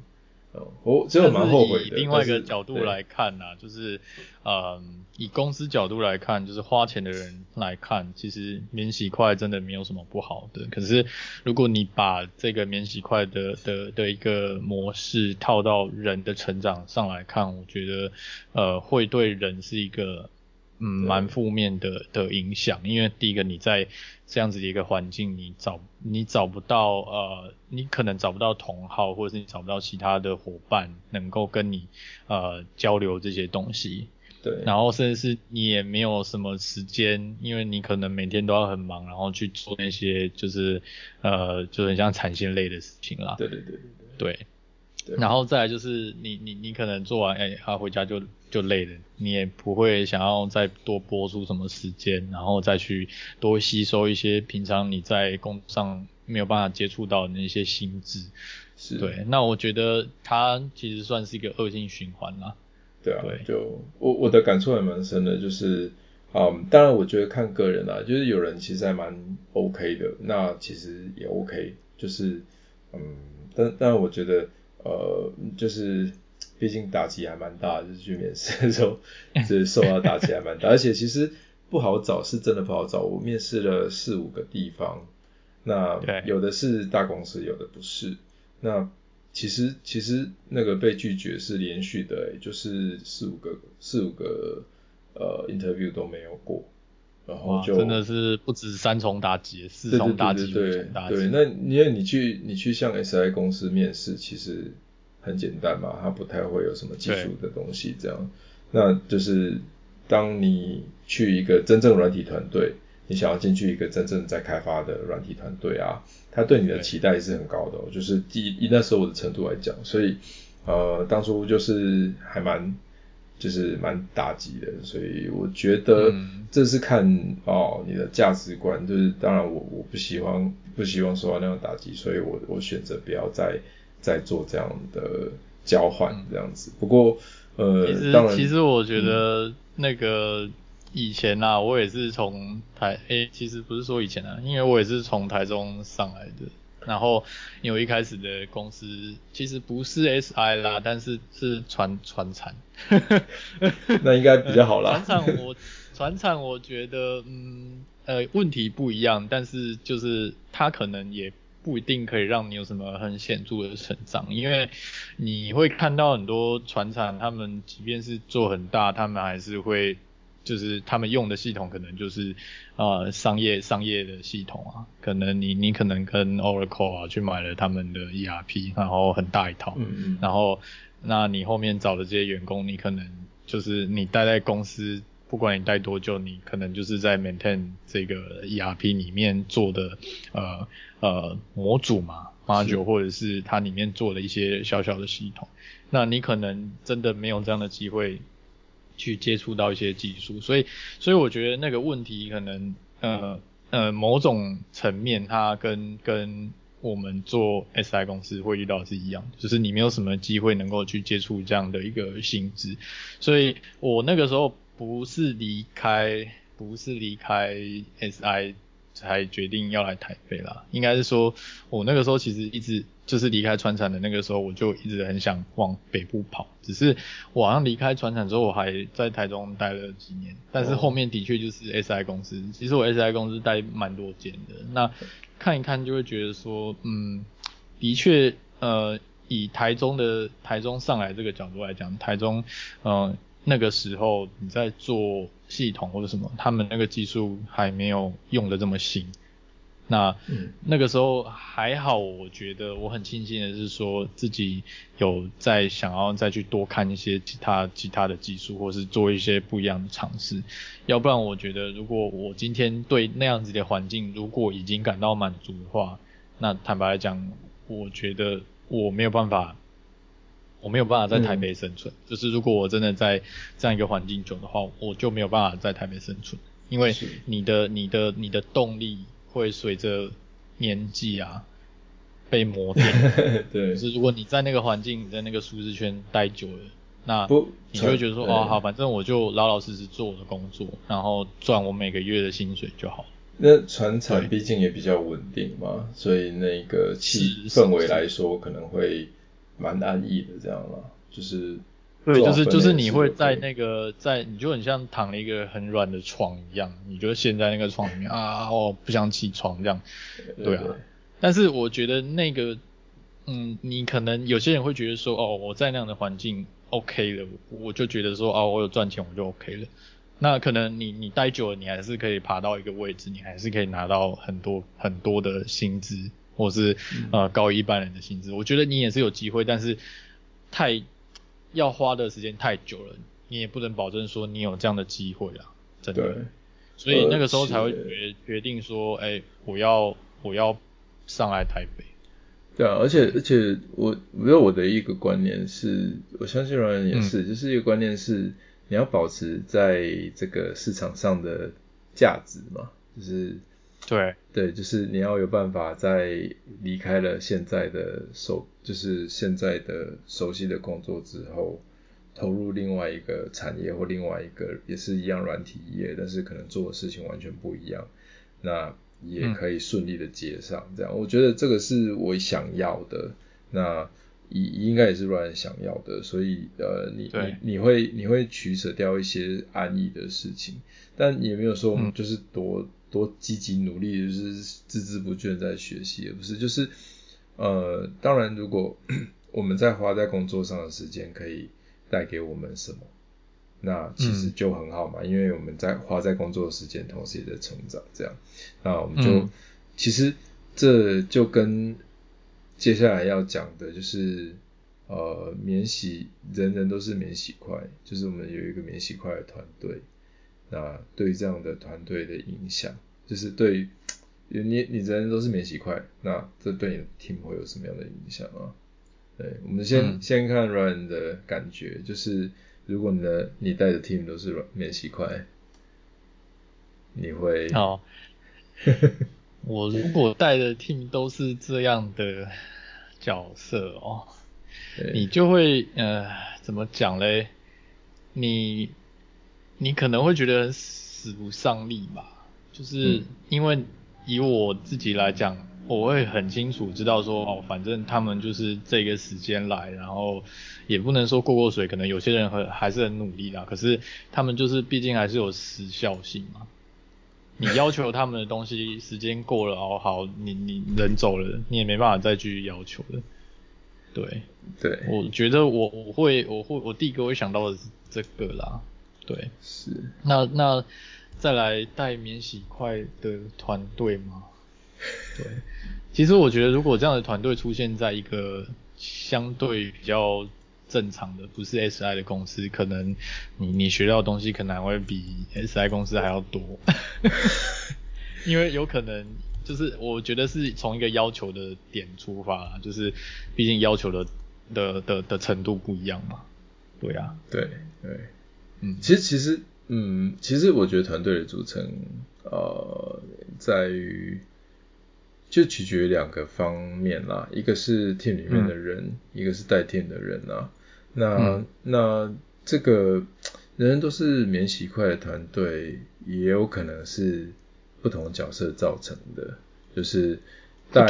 哦，我真的蛮后悔的。以另外一个角度来看呢、啊，就是，嗯，以公司角度来看，就是花钱的人来看，其实免洗筷真的没有什么不好的。可是，如果你把这个免洗筷的的的一个模式套到人的成长上来看，我觉得，呃，会对人是一个。嗯，蛮负面的的影响，因为第一个你在这样子的一个环境，你找你找不到呃，你可能找不到同好，或者是你找不到其他的伙伴能够跟你呃交流这些东西。对。然后甚至是你也没有什么时间，因为你可能每天都要很忙，然后去做那些就是呃，就很像产线类的事情啦。对对对对对。对。然后再来就是你你你可能做完哎，他、欸、回家就就累了，你也不会想要再多播出什么时间，然后再去多吸收一些平常你在工作上没有办法接触到的那些心智。是。对，那我觉得它其实算是一个恶性循环啦。对啊。对。就我我的感触还蛮深的，就是嗯，当然我觉得看个人啦，就是有人其实还蛮 OK 的，那其实也 OK，就是嗯，但但我觉得。呃，就是毕竟打击还蛮大，就是去面试的时候，就是受到打击还蛮大，而且其实不好找，是真的不好找。我面试了四五个地方，那有的是大公司，有的不是。那其实其实那个被拒绝是连续的，就是四五个四五个呃 interview 都没有过。然后就真的是不止三重打击，四重打击，五重打击。对，那因为你去你去向 SI 公司面试，其实很简单嘛，它不太会有什么技术的东西这样。那就是当你去一个真正软体团队，你想要进去一个真正在开发的软体团队啊，他对你的期待是很高的哦，就是以以那时候我的程度来讲，所以呃当初就是还蛮。就是蛮打击的，所以我觉得这是看、嗯、哦你的价值观，就是当然我我不喜欢不希望受到那种打击，所以我我选择不要再再做这样的交换这样子。不过呃，其实其实我觉得那个以前啊，我也是从台诶、欸，其实不是说以前啊，因为我也是从台中上来的。然后，因为一开始的公司其实不是 SI 啦，但是是传传产，那应该比较好啦。传产我传产我觉得，嗯呃问题不一样，但是就是它可能也不一定可以让你有什么很显著的成长，因为你会看到很多船厂，他们即便是做很大，他们还是会。就是他们用的系统可能就是呃商业商业的系统啊，可能你你可能跟 Oracle 啊去买了他们的 ERP，然后很大一套，嗯嗯，然后那你后面找的这些员工，你可能就是你待在公司，不管你待多久，你可能就是在 maintain 这个 ERP 里面做的呃呃模组嘛，module 或者是它里面做了一些小小的系统，那你可能真的没有这样的机会。去接触到一些技术，所以所以我觉得那个问题可能呃呃某种层面它跟跟我们做 SI 公司会遇到的是一样，就是你没有什么机会能够去接触这样的一个薪资，所以我那个时候不是离开不是离开 SI 才决定要来台北啦，应该是说我那个时候其实一直。就是离开传产的那个时候，我就一直很想往北部跑。只是我好像离开传产之后，我还在台中待了几年。但是后面的确就是 SI 公司，其实我 SI 公司待蛮多间的。那看一看就会觉得说，嗯，的确，呃，以台中的台中上来这个角度来讲，台中，呃，那个时候你在做系统或者什么，他们那个技术还没有用的这么新。那、嗯、那个时候还好，我觉得我很庆幸的是说自己有在想要再去多看一些其他其他的技术，或是做一些不一样的尝试。要不然我觉得如果我今天对那样子的环境如果已经感到满足的话，那坦白来讲，我觉得我没有办法，我没有办法在台北生存。嗯、就是如果我真的在这样一个环境中的话，我就没有办法在台北生存，因为你的你的你的动力。会随着年纪啊被磨掉。对，就是如果你在那个环境，你在那个舒适圈待久了，那你就会觉得说，哦，好，反正我就老老实实做我的工作，然后赚我每个月的薪水就好。那船厂毕竟也比较稳定嘛，所以那个气氛围来说可能会蛮安逸的，这样了，就是。对，就是就是你会在那个在，你就很像躺了一个很软的床一样，你就陷在那个床里面啊，我不想起床这样，对啊。但是我觉得那个，嗯，你可能有些人会觉得说，哦，我在那样的环境 OK 了，我就觉得说，哦，我有赚钱我就 OK 了。那可能你你待久了，你还是可以爬到一个位置，你还是可以拿到很多很多的薪资，或是呃高于一般人的薪资。我觉得你也是有机会，但是太。要花的时间太久了，你也不能保证说你有这样的机会啊，真的。对。所以那个时候才会决决定说，哎、欸，我要我要上来台北。对啊，而且而且我我觉得我的一个观念是，我相信 Ryan 也是，嗯、就是一个观念是，你要保持在这个市场上的价值嘛，就是。对对，就是你要有办法在离开了现在的熟，就是现在的熟悉的工作之后，投入另外一个产业或另外一个也是一样软体业，但是可能做的事情完全不一样，那也可以顺利的接上。嗯、这样，我觉得这个是我想要的，那应应该也是 Ryan 想要的，所以呃，你你你会你会取舍掉一些安逸的事情，但也没有说我们就是多。嗯多积极努力，就是孜孜不倦在学习，也不是，就是呃，当然，如果 我们在花在工作上的时间可以带给我们什么，那其实就很好嘛，嗯、因为我们在花在工作的时间，同时也在成长，这样，那我们就、嗯、其实这就跟接下来要讲的就是呃，免洗，人人都是免洗块，就是我们有一个免洗块的团队。那对于这样的团队的影响，就是对你你人人都是免洗块，那这对你的 team 会有什么样的影响啊？对，我们先、嗯、先看 Ryan 的感觉，就是如果你的你带的 team 都是免洗块，你会？好，我如果带的 team 都是这样的角色哦，你就会呃怎么讲嘞？你。你可能会觉得使不上力吧，就是因为以我自己来讲，我会很清楚知道说，哦，反正他们就是这个时间来，然后也不能说过过水，可能有些人很还是很努力啦，可是他们就是毕竟还是有时效性嘛。你要求他们的东西，时间过了，哦，好，你你人走了，你也没办法再继续要求了。对，对，我觉得我我会我会我第一个会想到的是这个啦。对，是。那那再来带免洗块的团队吗？对，其实我觉得如果这样的团队出现在一个相对比较正常的，不是 SI 的公司，可能你你学到的东西可能还会比 SI 公司还要多，因为有可能就是我觉得是从一个要求的点出发，就是毕竟要求的的的的程度不一样嘛。对啊，对对。嗯，其实其实，嗯，其实我觉得团队的组成，呃，在于就取决于两个方面啦，一个是 team 里面的人，嗯、一个是带 team 的人啊。那、嗯、那这个人人都是免洗块的团队，也有可能是不同角色造成的，就是带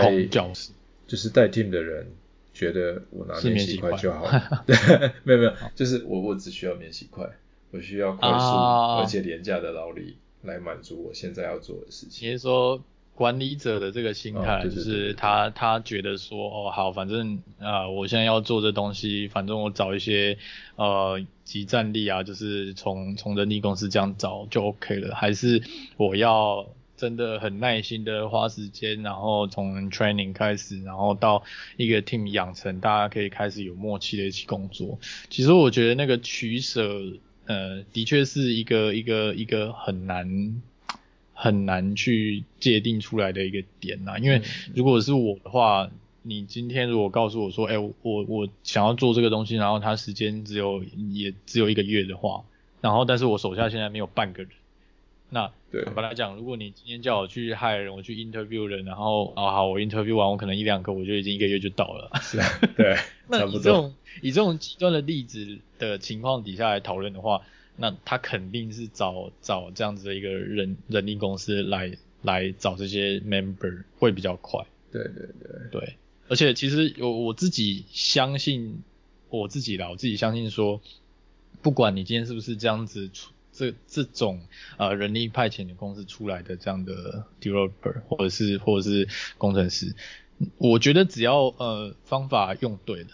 就是带 team 的人觉得我拿免洗块就好了，对，没有没有，就是我我只需要免洗块。我需要快速而且廉价的劳力来满足我现在要做的事情。你是说管理者的这个心态，就是他他觉得说，哦好，反正啊、呃，我现在要做这东西，反正我找一些呃集战力啊，就是从从人力公司这样找就 OK 了，还是我要真的很耐心的花时间，然后从 training 开始，然后到一个 team 养成，大家可以开始有默契的一起工作。其实我觉得那个取舍，呃，的确是一个一个一个很难。很难去界定出来的一个点呐，因为如果是我的话，你今天如果告诉我说，哎、欸，我我想要做这个东西，然后它时间只有也只有一个月的话，然后但是我手下现在没有半个人，那坦白来讲，如果你今天叫我去 hire 人，我去 interview 人，然后啊好，我 interview 完，我可能一两个我就已经一个月就倒了，是啊，对，那以这种以这种极端的例子的情况底下来讨论的话。那他肯定是找找这样子的一个人人力公司来来找这些 member 会比较快。对对对对，而且其实我我自己相信我自己啦，我自己相信说，不管你今天是不是这样子出这这种呃人力派遣的公司出来的这样的 developer 或者是或者是工程师，我觉得只要呃方法用对了。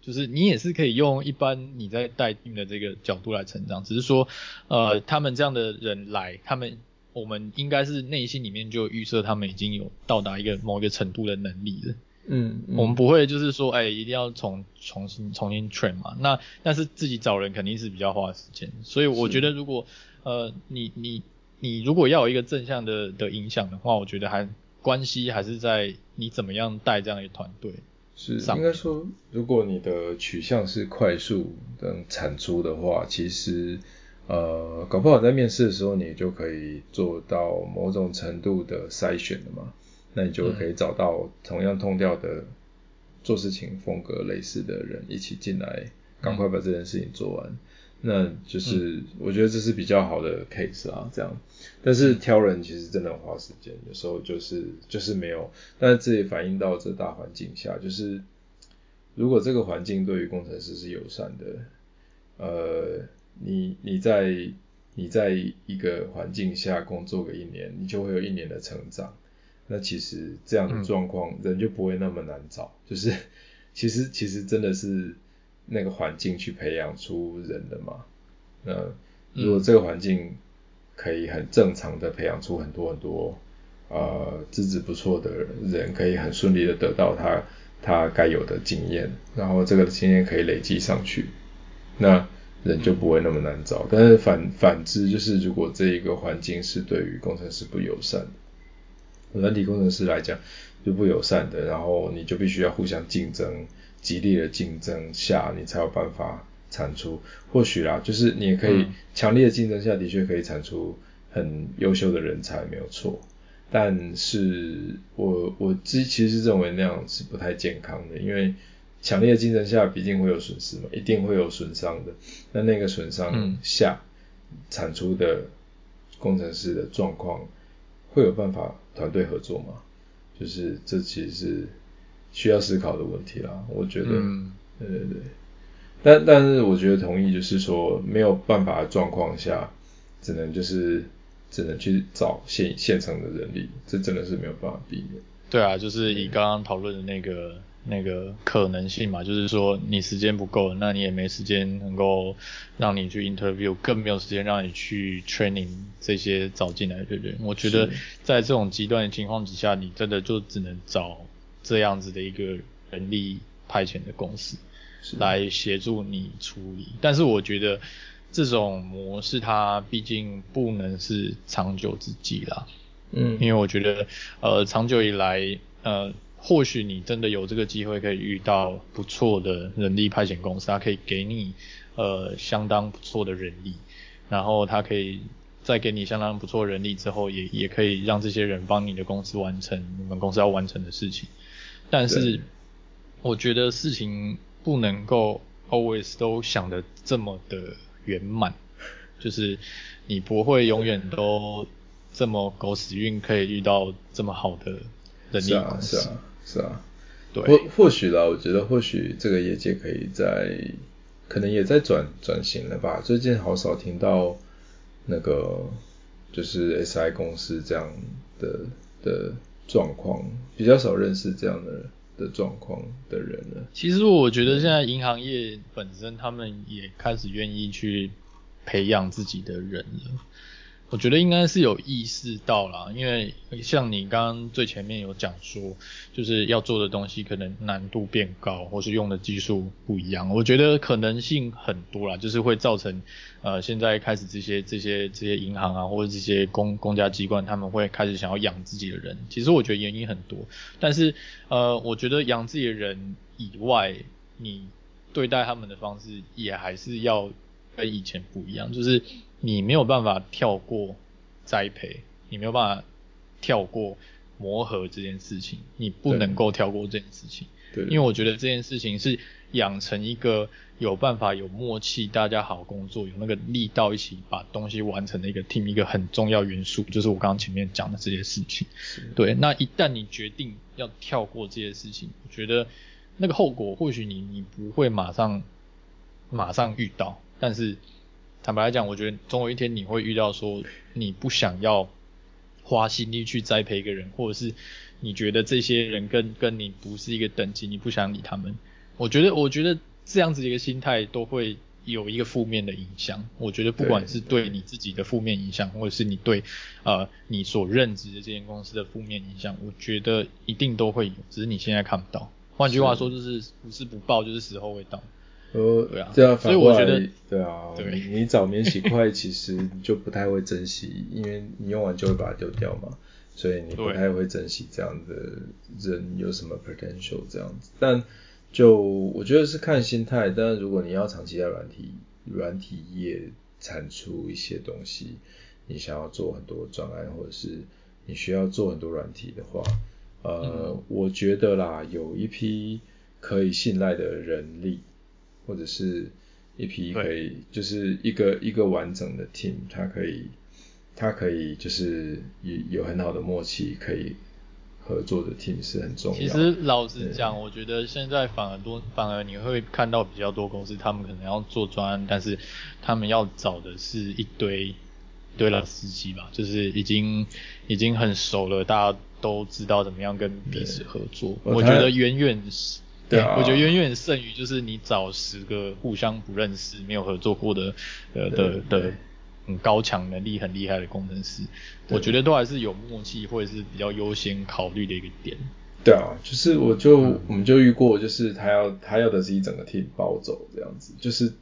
就是你也是可以用一般你在待定的这个角度来成长，只是说，呃，他们这样的人来，他们我们应该是内心里面就预设他们已经有到达一个某一个程度的能力了。嗯，嗯，我们不会就是说，哎，一定要重重新重新 train 嘛。那但是自己找人肯定是比较花时间，所以我觉得如果呃你你你如果要有一个正向的的影响的话，我觉得还关系还是在你怎么样带这样一个团队。是应该说，如果你的取向是快速的产出的话，其实呃，搞不好在面试的时候，你就可以做到某种程度的筛选了嘛。那你就可以找到同样同调的做事情风格类似的人一起进来，赶快把这件事情做完。那就是、嗯、我觉得这是比较好的 case 啊，这样。但是挑人其实真的很花时间，有时候就是就是没有。但是这也反映到这大环境下，就是如果这个环境对于工程师是友善的，呃，你你在你在一个环境下工作个一年，你就会有一年的成长。那其实这样的状况，人就不会那么难找。就是其实其实真的是。那个环境去培养出人的嘛？那如果这个环境可以很正常的培养出很多很多呃资质不错的人，可以很顺利的得到他他该有的经验，然后这个经验可以累积上去，那人就不会那么难找。但是反反之，就是如果这一个环境是对于工程师不友善的，软体工程师来讲就不友善的，然后你就必须要互相竞争。激烈的竞争下，你才有办法产出。或许啦，就是你也可以强烈的竞争下的确可以产出很优秀的人才，没有错。但是我我之其实认为那样是不太健康的，因为强烈的竞争下毕竟会有损失嘛，一定会有损伤的。那那个损伤下产出的工程师的状况，会有办法团队合作嘛？就是这其实是。需要思考的问题啦，我觉得，嗯、对对对，但但是我觉得同意，就是说没有办法的状况下，只能就是只能去找现现成的人力，这真的是没有办法避免。对啊，就是以刚刚讨论的那个那个可能性嘛，就是说你时间不够，那你也没时间能够让你去 interview，更没有时间让你去 training 这些找进来的人。我觉得在这种极端的情况之下，你真的就只能找。这样子的一个人力派遣的公司来协助你处理，但是我觉得这种模式它毕竟不能是长久之计啦。嗯，因为我觉得呃长久以来呃或许你真的有这个机会可以遇到不错的人力派遣公司，它可以给你呃相当不错的人力，然后它可以在给你相当不错人力之后，也也可以让这些人帮你的公司完成你们公司要完成的事情。但是，我觉得事情不能够 always 都想得这么的圆满，就是你不会永远都这么狗屎运可以遇到这么好的人力公司。是啊，是啊，是啊。对。或或许啦，我觉得或许这个业界可以在，可能也在转转型了吧。最近好少听到那个就是 SI 公司这样的。的状况，比较少认识这样的的状况的人了。其实我觉得现在银行业本身他们也开始愿意去培养自己的人了。我觉得应该是有意识到啦，因为像你刚刚最前面有讲说，就是要做的东西可能难度变高，或是用的技术不一样。我觉得可能性很多啦，就是会造成呃现在开始这些这些这些银行啊，或者这些公公家机关他们会开始想要养自己的人。其实我觉得原因很多，但是呃我觉得养自己的人以外，你对待他们的方式也还是要跟以前不一样，就是。你没有办法跳过栽培，你没有办法跳过磨合这件事情，你不能够跳过这件事情。对，因为我觉得这件事情是养成一个有办法、有默契、大家好工作、有那个力道一起把东西完成的一个 team 一个很重要元素，就是我刚刚前面讲的这些事情。对，那一旦你决定要跳过这些事情，我觉得那个后果或许你你不会马上马上遇到，但是。坦白来讲，我觉得总有一天你会遇到说你不想要花心力去栽培一个人，或者是你觉得这些人跟跟你不是一个等级，你不想理他们。我觉得，我觉得这样子一个心态都会有一个负面的影响。我觉得不管是对你自己的负面影响，或者是你对呃你所任职的这间公司的负面影响，我觉得一定都会有，只是你现在看不到。换句话说，就是不是不报，就是时候未到。呃，对啊，这样反过来，对啊，对你你找免洗筷其实就不太会珍惜，因为你用完就会把它丢掉嘛，所以你不太会珍惜这样的人有什么 potential 这样子。但就我觉得是看心态，但如果你要长期在软体软体业产出一些东西，你想要做很多专案，或者是你需要做很多软体的话，呃，嗯、我觉得啦，有一批可以信赖的人力。或者是一批可以，就是一个一个完整的 team，它可以，它可以就是有有很好的默契，可以合作的 team 是很重要。其实老实讲，我觉得现在反而多，反而你会看到比较多公司，他们可能要做专案，但是他们要找的是一堆一堆老司机吧，就是已经已经很熟了，大家都知道怎么样跟彼此合作。我觉得远远是。对，我觉得远远胜于就是你找十个互相不认识、没有合作过的呃的的很高强能力很厉害的工程师，我觉得都还是有默契或者是比较优先考虑的一个点。对啊，就是我就、嗯、我们就遇过，就是他要他要的是一整个 team 包走这样子，就是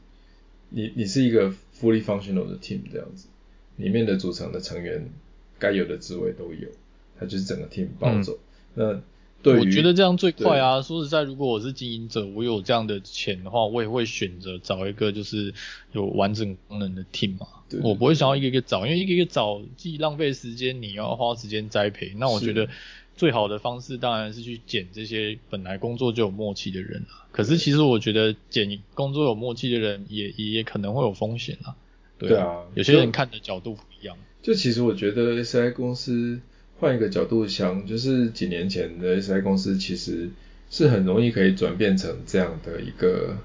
你你是一个 fully functional 的 team 这样子，里面的组成的成员该有的职位都有，他就是整个 team 包走、嗯、那。对，我觉得这样最快啊！说实在，如果我是经营者，我有这样的钱的话，我也会选择找一个就是有完整功能的 team 嘛。对，我不会想要一个一个找，因为一个一个找既浪费时间，你要花时间栽培。那我觉得最好的方式当然是去捡这些本来工作就有默契的人啊。可是其实我觉得捡工作有默契的人也也可能会有风险啊。对啊，有些人看的角度不一样。就，就其实我觉得 SI 公司。换一个角度想，就是几年前的 SI 公司其实是很容易可以转变成这样的一个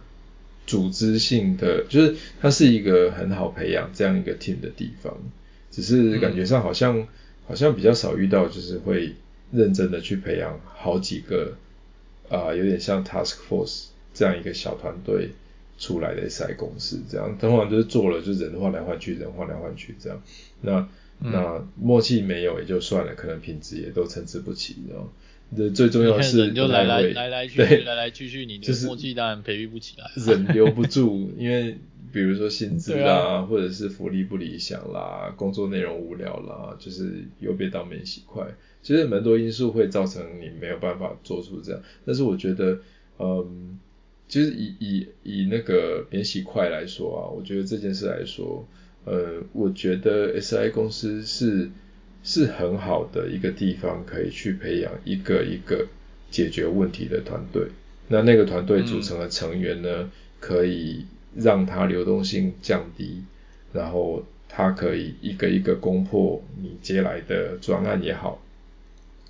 组织性的，就是它是一个很好培养这样一个 team 的地方。只是感觉上好像、嗯、好像比较少遇到，就是会认真的去培养好几个啊、呃，有点像 task force 这样一个小团队出来的 SI 公司这样。通常就是做了就人换来换去，人换来换去这样。那那默契没有也就算了，可能品质也都参差不齐，然后 这最重要的是就来来来来去去来来去去，你的默契当然培育不起来，人留不住，因为比如说薪资啦、啊，或者是福利不理想啦，工作内容无聊啦，就是又被当免洗块，其实蛮多因素会造成你没有办法做出这样。但是我觉得，嗯，其实以以以那个免洗筷来说啊，我觉得这件事来说。呃，我觉得 SI 公司是是很好的一个地方，可以去培养一个一个解决问题的团队。那那个团队组成的成员呢，嗯、可以让它流动性降低，然后它可以一个一个攻破你接来的专案也好，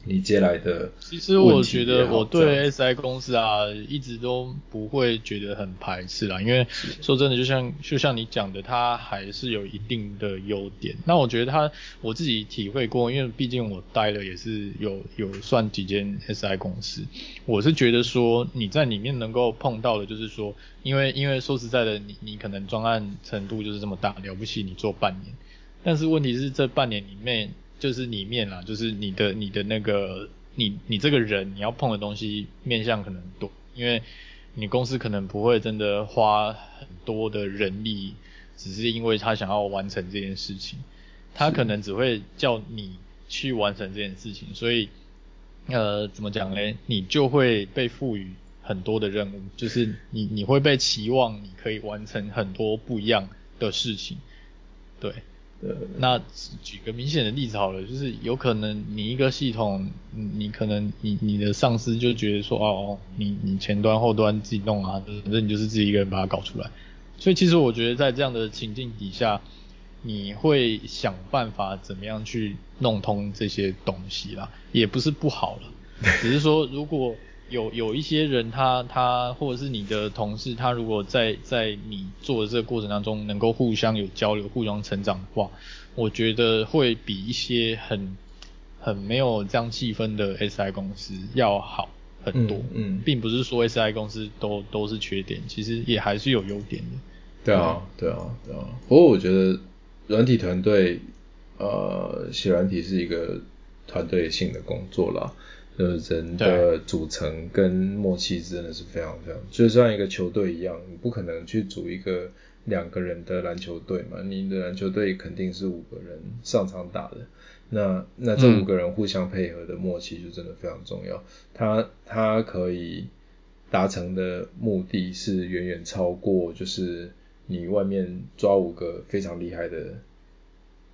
你接来的，其实我觉得我对 SI 公司啊，一直都不会觉得很排斥啦，因为说真的，就像就像你讲的，它还是有一定的优点。那我觉得它，我自己体会过，因为毕竟我待了也是有有算几间 SI 公司，我是觉得说你在里面能够碰到的，就是说，因为因为说实在的，你你可能专案程度就是这么大，了不起你做半年，但是问题是这半年里面。就是里面啦，就是你的你的那个你你这个人你要碰的东西面向可能多，因为你公司可能不会真的花很多的人力，只是因为他想要完成这件事情，他可能只会叫你去完成这件事情，所以呃怎么讲呢？你就会被赋予很多的任务，就是你你会被期望你可以完成很多不一样的事情，对。呃那举个明显的例子好了，就是有可能你一个系统，你可能你你的上司就觉得说，哦，你你前端后端自己弄啊，反正你就是自己一个人把它搞出来。所以其实我觉得在这样的情境底下，你会想办法怎么样去弄通这些东西啦，也不是不好了，只是说如果。有有一些人他，他他或者是你的同事，他如果在在你做的这个过程当中，能够互相有交流、互相成长的话，我觉得会比一些很很没有这样气氛的 SI 公司要好很多。嗯，嗯并不是说 SI 公司都都是缺点，其实也还是有优点的。对啊，对啊，对啊。不过我觉得软体团队，呃，写软体是一个团队性的工作啦。呃，人的组成跟默契真的是非常非常，就像一个球队一样，你不可能去组一个两个人的篮球队嘛，你的篮球队肯定是五个人上场打的，那那这五个人互相配合的默契就真的非常重要，他他可以达成的目的是远远超过就是你外面抓五个非常厉害的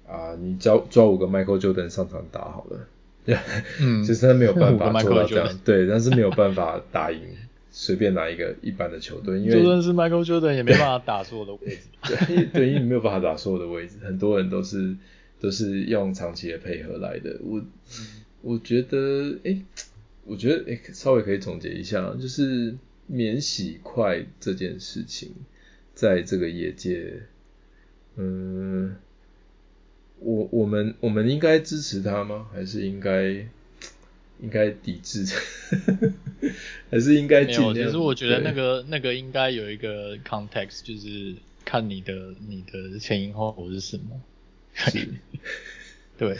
啊，你抓抓五个 Michael Jordan 上场打好了。对，嗯，其实他没有办法做到这样，对，但是没有办法打赢随便哪一个一般的球队，因为就算是 Michael Jordan 也没办法打所有的位置，对，对，因为你没有办法打所有的位置，很多人都是都是用长期的配合来的。我我觉得，哎、欸，我觉得，哎、欸，稍微可以总结一下，就是免洗快这件事情，在这个业界，嗯。我我们我们应该支持他吗？还是应该应该抵制？还是应该尽量？其实我觉得那个那个应该有一个 context，就是看你的你的前因后果是什么。是。对。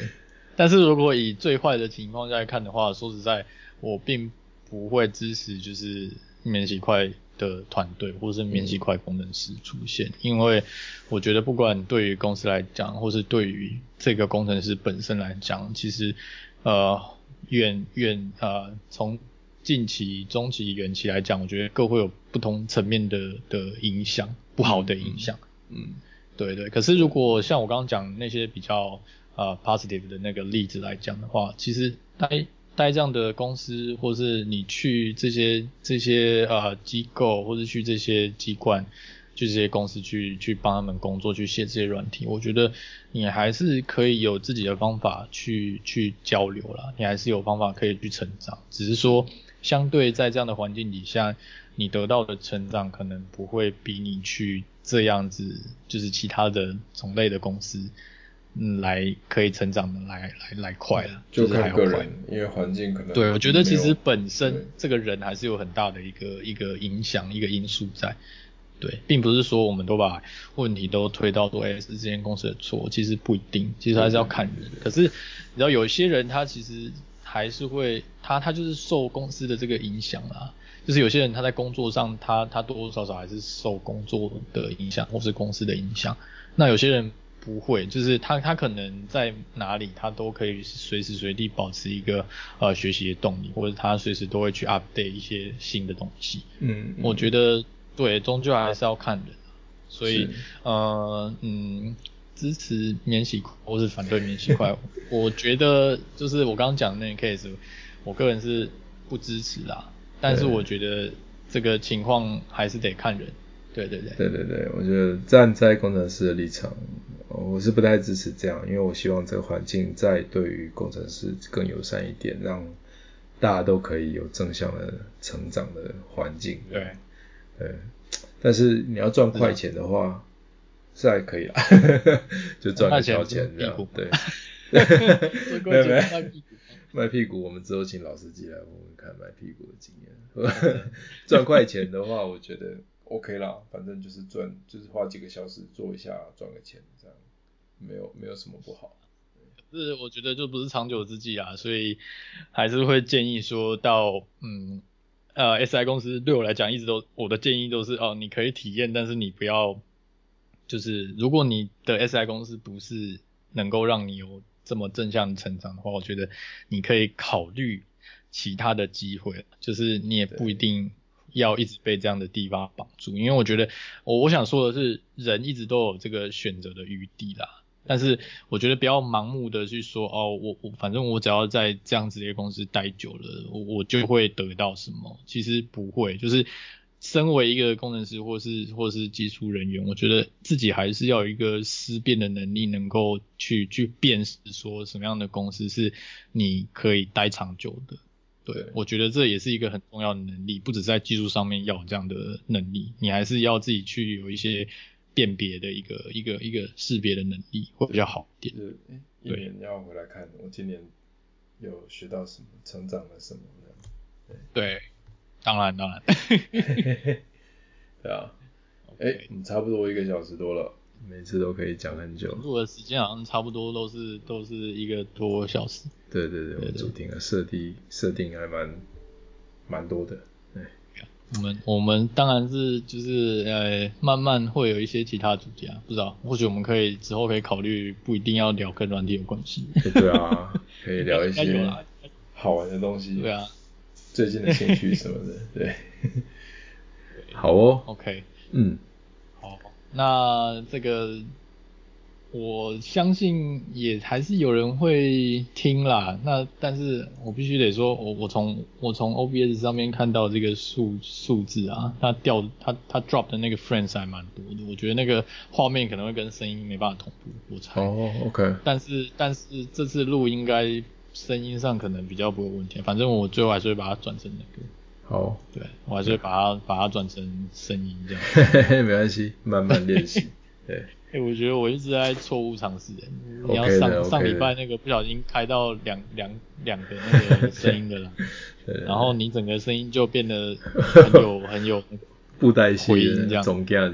但是如果以最坏的情况下来看的话，说实在，我并不会支持就是免洗块的团队或是免洗块工程师出现，嗯，因为我觉得不管对于公司来讲，或是对于这个工程师本身来讲，其实呃远远呃从近期、中期、远期来讲，我觉得各会有不同层面的的影响，不好的影响。嗯，嗯，对对。可是如果像我刚刚讲那些比较呃 positive 的那个例子来讲的话，其实哎。待这样的公司，或是你去这些这些呃机构，或是去这些机关，去这些公司去去帮他们工作，去写这些软体，我觉得你还是可以有自己的方法去去交流啦，你还是有方法可以去成长，只是说相对在这样的环境底下，你得到的成长可能不会比你去这样子就是其他的种类的公司。嗯，来可以成长的来来来快了，就看个人，因为环境可能对，我觉得其实本身这个人还是有很大的一个一个影响，一个因素在，对，并不是说我们都把问题都推到说，哎，是这间公司的错，其实不一定，其实还是要看人。可是你知道有些人他其实还是会，他他就是受公司的这个影响啊，就是有些人他在工作上，他他多多少少还是受工作的影响，或是公司的影响，那有些人。不会，就是他他可能在哪里，他都可以随时随地保持一个呃学习的动力，或者他随时都会去 update 一些新的东西。嗯，我觉得对，终究还是要看人，所以呃嗯，支持免洗或是反对免洗快，我觉得就是我刚刚讲的那个 case，我个人是不支持啦，但是我觉得这个情况还是得看人。对对对，对对对，我觉得站在工程师的立场。我是不太支持这样，因为我希望这个环境再对于工程师更友善一点，让大家都可以有正向的成长的环境。对，对。但是你要赚快钱的话，是还可以啦，就赚个小钱这样。对。没有没有。卖屁股，我们之后请老司机来问问看卖屁股的经验。赚快钱的话，我觉得 OK 啦，反正就是赚，就是花几个小时做一下赚个钱，这样没有没有什么不好。可是我觉得就不是长久之计啊，所以还是会建议说到，嗯，呃，SI 公司对我来讲一直都我的建议都是哦，你可以体验，但是你不要，就是如果你的 SI 公司不是能够让你有。这么正向成长的话，我觉得你可以考虑其他的机会，就是你也不一定要一直被这样的地方绑住，因为我觉得我我想说的是，人一直都有这个选择的余地啦。但是我觉得不要盲目的去说哦，我我反正我只要在这样子的公司待久了，我我就会得到什么？其实不会，就是。身为一个工程师或是或是技术人员，我觉得自己还是要有一个思辨的能力，能够去去辨识说什么样的公司是你可以待长久的。对，我觉得这也是一个很重要的能力，不只在技术上面要有这样的能力，你还是要自己去有一些辨别的一个一个一个识别的能力会比较好一点。是，一年要回来看我今年有学到什么，成长了什么呢？对。对当然，当然，对啊，哎 Okay.、欸，你差不多一个小时多了，每次都可以讲很久。录的时间好像差不多都是都是一个多小时。对对对，我主题的设定设定还蛮蛮多的。对，我们我们当然是就是呃慢慢会有一些其他主题啊，不知道或许我们可以之后可以考虑不一定要聊跟软体有关系。对啊，可以聊一些好玩的东西。对啊。最近的兴趣什么的，对，好哦，OK，嗯，好，那这个我相信也还是有人会听啦。那但是我必须得说，我我从我从 OBS 上面看到这个数数字啊，它掉它它 drop 的那个 friends 还蛮多的。我觉得那个画面可能会跟声音没办法同步，我猜。哦，OK。但是但是这次录应该。声音上可能比较不会有问题，反正我最后还是会把它转成那个。好，对，我还是会把它、嗯、把它转成声音这样。没关系，慢慢练习。对，哎、欸，我觉得我一直在错误尝试。你要上 okay 上礼拜那个不小心开到两两两个那个 声音的啦，然后你整个声音就变得很有很有 布袋戏回音这样。总这样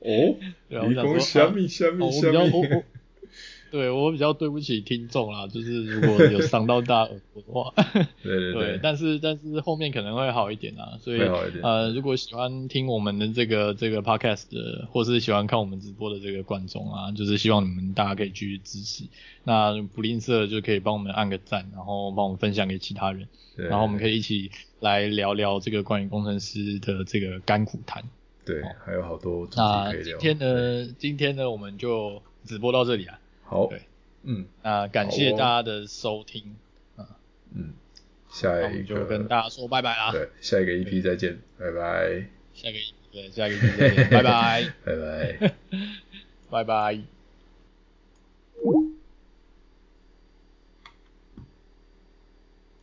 哦，然后我想说，啊，我比较我。对，我比较对不起听众啦，就是如果有伤到大家耳朵的话，对对对，对，但是但是后面可能会好一点啦，所以呃，如果喜欢听我们的这个这个 podcast 的，或是喜欢看我们直播的这个观众啊，就是希望你们大家可以继续支持，那不吝啬就可以帮我们按个赞，然后帮我们分享给其他人，对然后我们可以一起来聊聊这个关于工程师的这个甘苦谈。对，哦、还有好多主题可以聊。那今天呢，今天呢，我们就直播到这里啊。好，对，嗯，那感谢大家的收听。啊，嗯，下一个。就跟大家说拜拜啦，对，下一个一批再见，拜拜，下一个一对，下一个一见，拜拜，拜拜，拜拜。